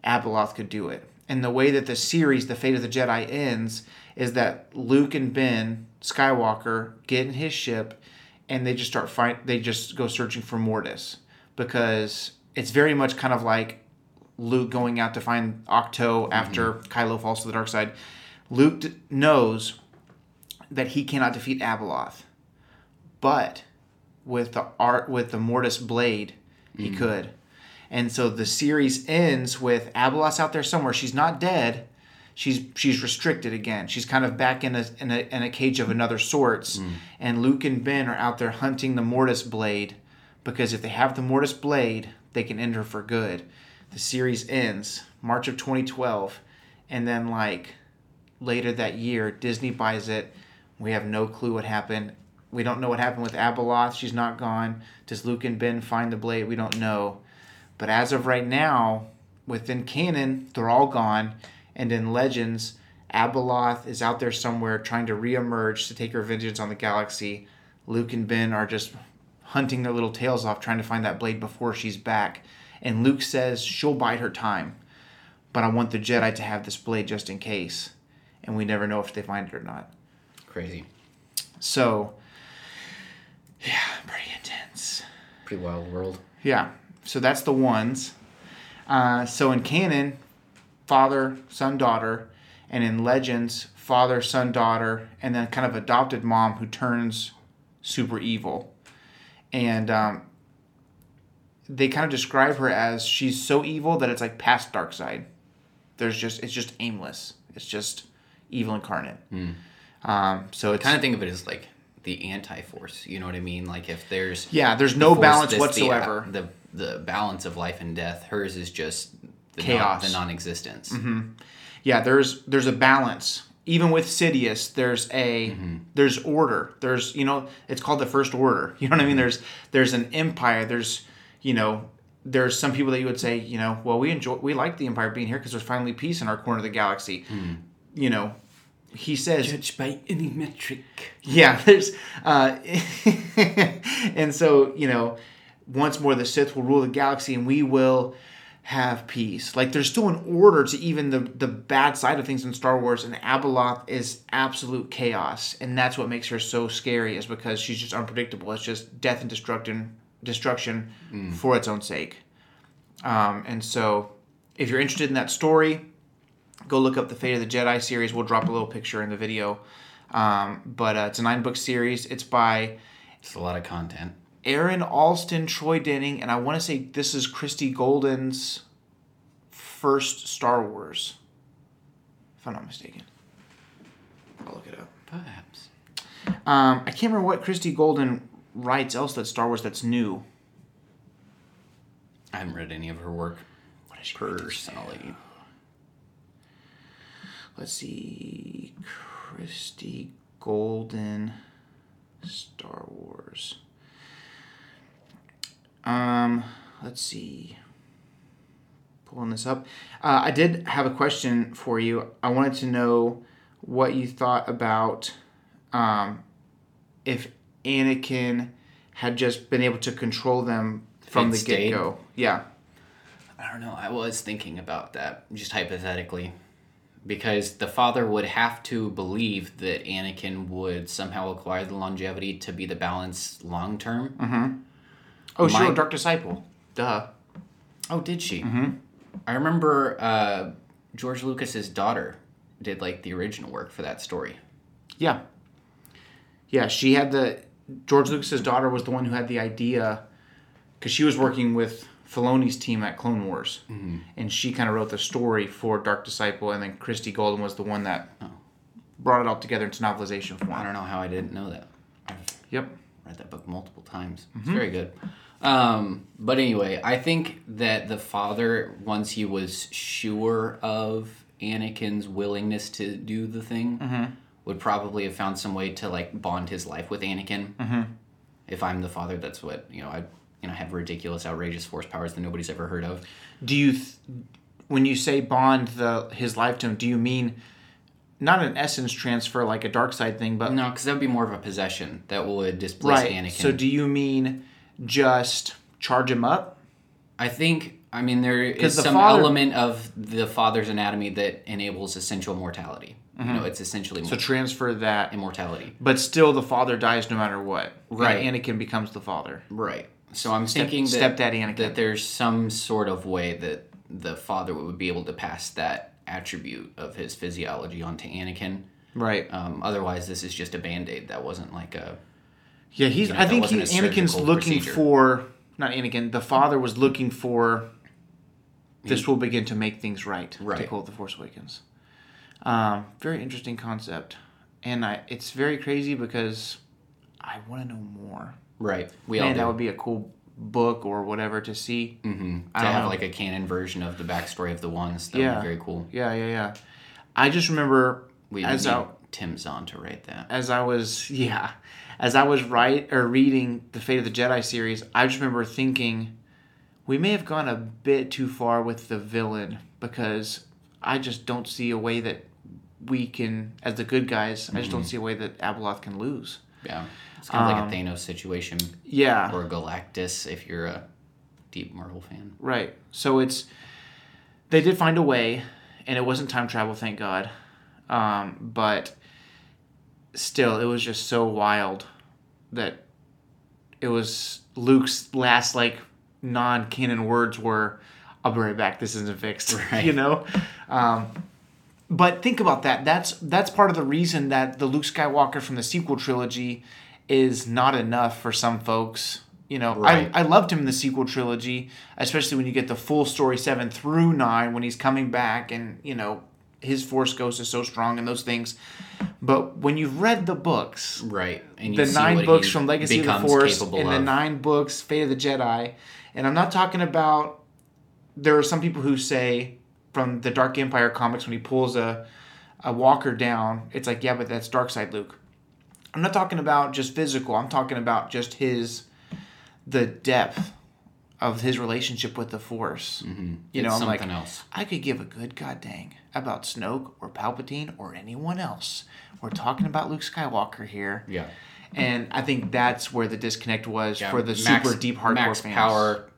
Abeloth could do it. And the way that the series, The Fate of the Jedi, ends is that Luke and Ben Skywalker get in his ship and they just start fight. They just go searching for Mortis because it's very much kind of like Luke going out to find Ahch-To after mm-hmm. Kylo falls to the dark side. Luke d- knows that he cannot defeat Abeloth, but with the art with the Mortis blade, he mm. could. And so the series ends with Abeloth's out there somewhere. She's not dead. She's she's restricted again. She's kind of back in a in a, in a cage of another sorts. Mm. And Luke and Ben are out there hunting the Mortis blade because if they have the Mortis blade, they can end her for good. The series ends March of 2012, and then like later that year, Disney buys it. We have no clue what happened. We don't know what happened with Abeloth. She's not gone. Does Luke and Ben find the blade? We don't know. But as of right now, within canon, they're all gone. And in Legends, Abeloth is out there somewhere trying to reemerge to take her vengeance on the galaxy. Luke and Ben are just hunting their little tails off trying to find that blade before she's back. And Luke says she'll bide her time. But I want the Jedi to have this blade just in case. And we never know if they find it or not. Crazy. So, yeah, pretty intense. Pretty wild world. Yeah, so that's the ones. Uh, so in canon, father, son, daughter, and in legends, father, son, daughter, and then kind of adopted mom who turns super evil. And um, they kind of describe her as she's so evil that it's like past dark side. There's just it's just aimless. It's just evil incarnate. Um, so it's Kind of think of it as like the anti-force. You know what I mean? Like if there's yeah. There's no balance the, uh, whatsoever. The, the balance of life and death. Hers is just the Chaos. Non, the non-existence. Mm-hmm. yeah there's there's a balance. Even with Sidious there's a mm-hmm. there's order. There's you know it's called the first order. You know what I mean? Mm-hmm. There's there's an empire. There's you know there's some people that you would say you know well we enjoy we like the empire being here because there's finally peace in our corner of the galaxy. You know he says Judged by any metric. yeah, there's, uh, and so you know, once more the Sith will rule the galaxy, and we will have peace. Like there's still an order to even the the bad side of things in Star Wars, and Abeloth is absolute chaos, and that's what makes her so scary, is because she's just unpredictable. It's just death and destruction, destruction for its own sake. Um, and so, if you're interested in that story, go look up the Fate of the Jedi series. We'll drop a little picture in the video. Um, but uh, it's a nine book series. It's by It's a lot of content. Aaron Alston, Troy Denning, and I want to say this is Christie Golden's first Star Wars, if I'm not mistaken. I'll look it up. Perhaps. Um, I can't remember what Christie Golden writes else that Star Wars that's new. I haven't read any of her work What is she personally. Let's see. Christie Golden Star Wars. Um, let's see. Pulling this up. Uh, I did have a question for you. I wanted to know what you thought about um, if Anakin had just been able to control them from the get go. Yeah. I don't know. I was thinking about that, just hypothetically. Because the father would have to believe that Anakin would somehow acquire the longevity to be the balance long term. Oh, sure. My- Dark Disciple. Duh. Oh, did she? Mm-hmm. I remember uh, George Lucas's daughter did like the original work for that story. Yeah. Yeah, she had the George Lucas's daughter was the one who had the idea because she was working with Filoni's team at Clone Wars, and she kind of wrote the story for Dark Disciple, and then Christie Golden was the one that brought it all together into novelization form. I don't know how I didn't know that. I've Yep. read that book multiple times. It's very good. Um, but anyway, I think that the father, once he was sure of Anakin's willingness to do the thing, would probably have found some way to like bond his life with Anakin. Mm-hmm. If I'm the father, that's what you know. I you know have ridiculous, outrageous force powers that nobody's ever heard of. Do you, th- when you say bond the his life to him, do you mean not an essence transfer like a dark side thing, but No, because that would be more of a possession that would displace right? Anakin. So do you mean just charge him up? I think I mean there is the some father- element of the father's anatomy that enables essential mortality. You know, it's essentially So transfer that immortality. But still, the father dies no matter what. Right. And Anakin becomes the father. Right. So I'm thinking that, stepdaddy Anakin. that there's some sort of way that the father would be able to pass that attribute of his physiology onto Anakin. Right. Um, otherwise, this is just a band aid. That wasn't like a. Yeah, he's. know, I think he, Anakin's looking procedure. for not Anakin. The father was looking for. This will begin to make things right. Right. To quote the Force Awakens. Um, very interesting concept, and I. It's very crazy because I want to know more. Right. We all Man, do. that would be a cool book or whatever to see. hmm I To have know. like a canon version of the backstory of the ones. That would Yeah. be very cool. Yeah, yeah, yeah. I just remember We as I Tim Zahn to write that. as I was yeah, as I was write or reading the Fate of the Jedi series, I just remember thinking we may have gone a bit too far with the villain because I just don't see a way that we can, as the good guys, I just don't see a way that Abeloth can lose. Yeah. It's kind of Um, like a Thanos situation Yeah, or Galactus if you're a deep Marvel fan. right. So it's they did find a way, and it wasn't time travel, thank God. Um, but still, it was just so wild that it was Luke's last like non-canon words were, "I'll be right back. This isn't fixed." Right. You know. Um, but think about that. That's that's part of the reason that the Luke Skywalker from the sequel trilogy is not enough for some folks. You know, Right. I, I loved him in the sequel trilogy, especially when you get the full story seven through nine when he's coming back and you know his Force Ghost is so strong and those things. But when you've read the books, Right. And the see nine books from Legacy of the Force and the nine books Fate of the Jedi, and I'm not talking about. There are some people who say from the Dark Empire comics when he pulls a a walker down, it's like yeah, but that's Dark Side Luke. I'm not talking about just physical. I'm talking about just his the depth of his relationship with the Force. Mm-hmm. You know, It's I'm like, something else. I could give a good god dang about Snoke or Palpatine or anyone else. We're talking about Luke Skywalker here. Yeah. And I think that's where the disconnect was Yeah, for the max- super deep hardcore max fans. power,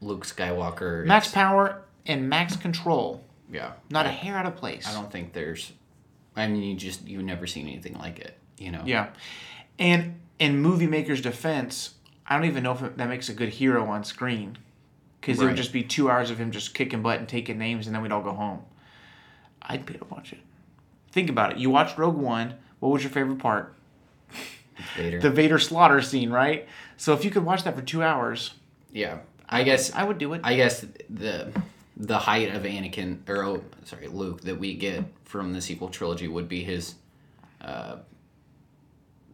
Luke Skywalker. max power, and max control. Yeah. Not a hair out of place. I don't think there's. I mean, you just you've never seen anything like it. You know. Yeah. And in movie maker's defense, I don't even know if it, that makes a good hero on screen. Because it would just be two hours of him just kicking butt and taking names, and then we'd all go home. I'd pay to watch it. Think about it. You watched Rogue One. What was your favorite part? Vader. the Vader slaughter scene, right? So if you could watch that for two hours, yeah, I guess I would do it. I guess the the height of Anakin or oh, sorry Luke that we get from the sequel trilogy would be his uh,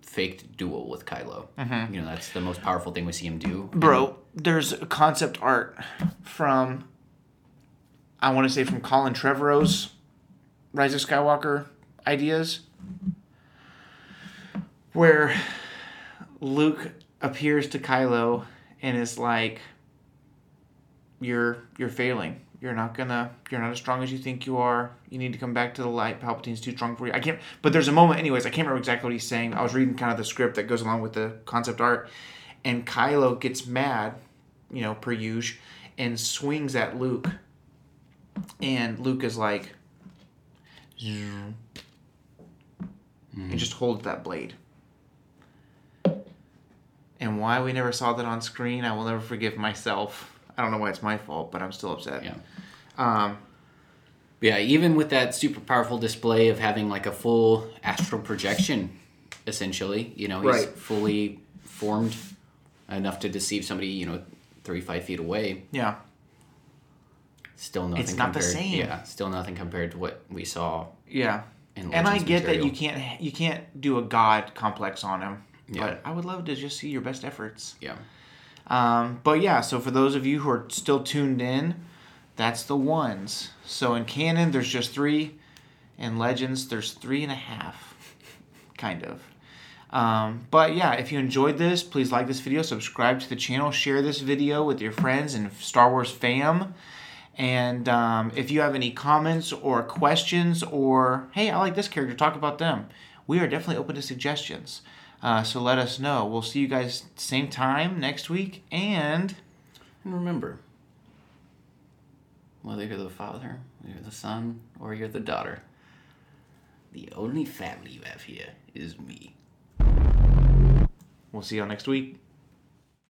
faked duel with Kylo. Mm-hmm. You know that's the most powerful thing we see him do. Bro, there's concept art from I want to say from Colin Trevorrow's Rise of Skywalker ideas where Luke appears to Kylo and is like you're you're failing. You're not gonna you're not as strong as you think you are. You need to come back to the light. Palpatine's too strong for you. I can't but there's a moment anyways, I can't remember exactly what he's saying. I was reading kind of the script that goes along with the concept art and Kylo gets mad, you know, per usual, and swings at Luke. And Luke is like and just holds that blade. And why we never saw that on screen, I will never forgive myself. I don't know why it's my fault, but I'm still upset. Yeah. Um, Yeah, even with that super powerful display of having like a full astral projection, essentially, you know, he's Right. fully formed enough to deceive somebody, you know, 35 feet away. yeah. Still nothing It's not the compared, same. Yeah, still nothing compared to what we saw. Yeah. And I get that you can't you can't do a god complex on him. Yeah. But I would love to just see your best efforts. Yeah. Um, but yeah, so for those of you who are still tuned in, that's the ones. So in canon, there's just three. In Legends, there's three and a half, kind of. Um, but yeah, if you enjoyed this, please like this video, subscribe to the channel, share this video with your friends and Star Wars fam. And um, if you have any comments or questions, or hey, I like this character, talk about them, we are definitely open to suggestions. Uh, so let us know. We'll see you guys same time next week. And And remember, whether you're the father, you're the son, or you're the daughter, the only family you have here is me. we'll see y'all next week.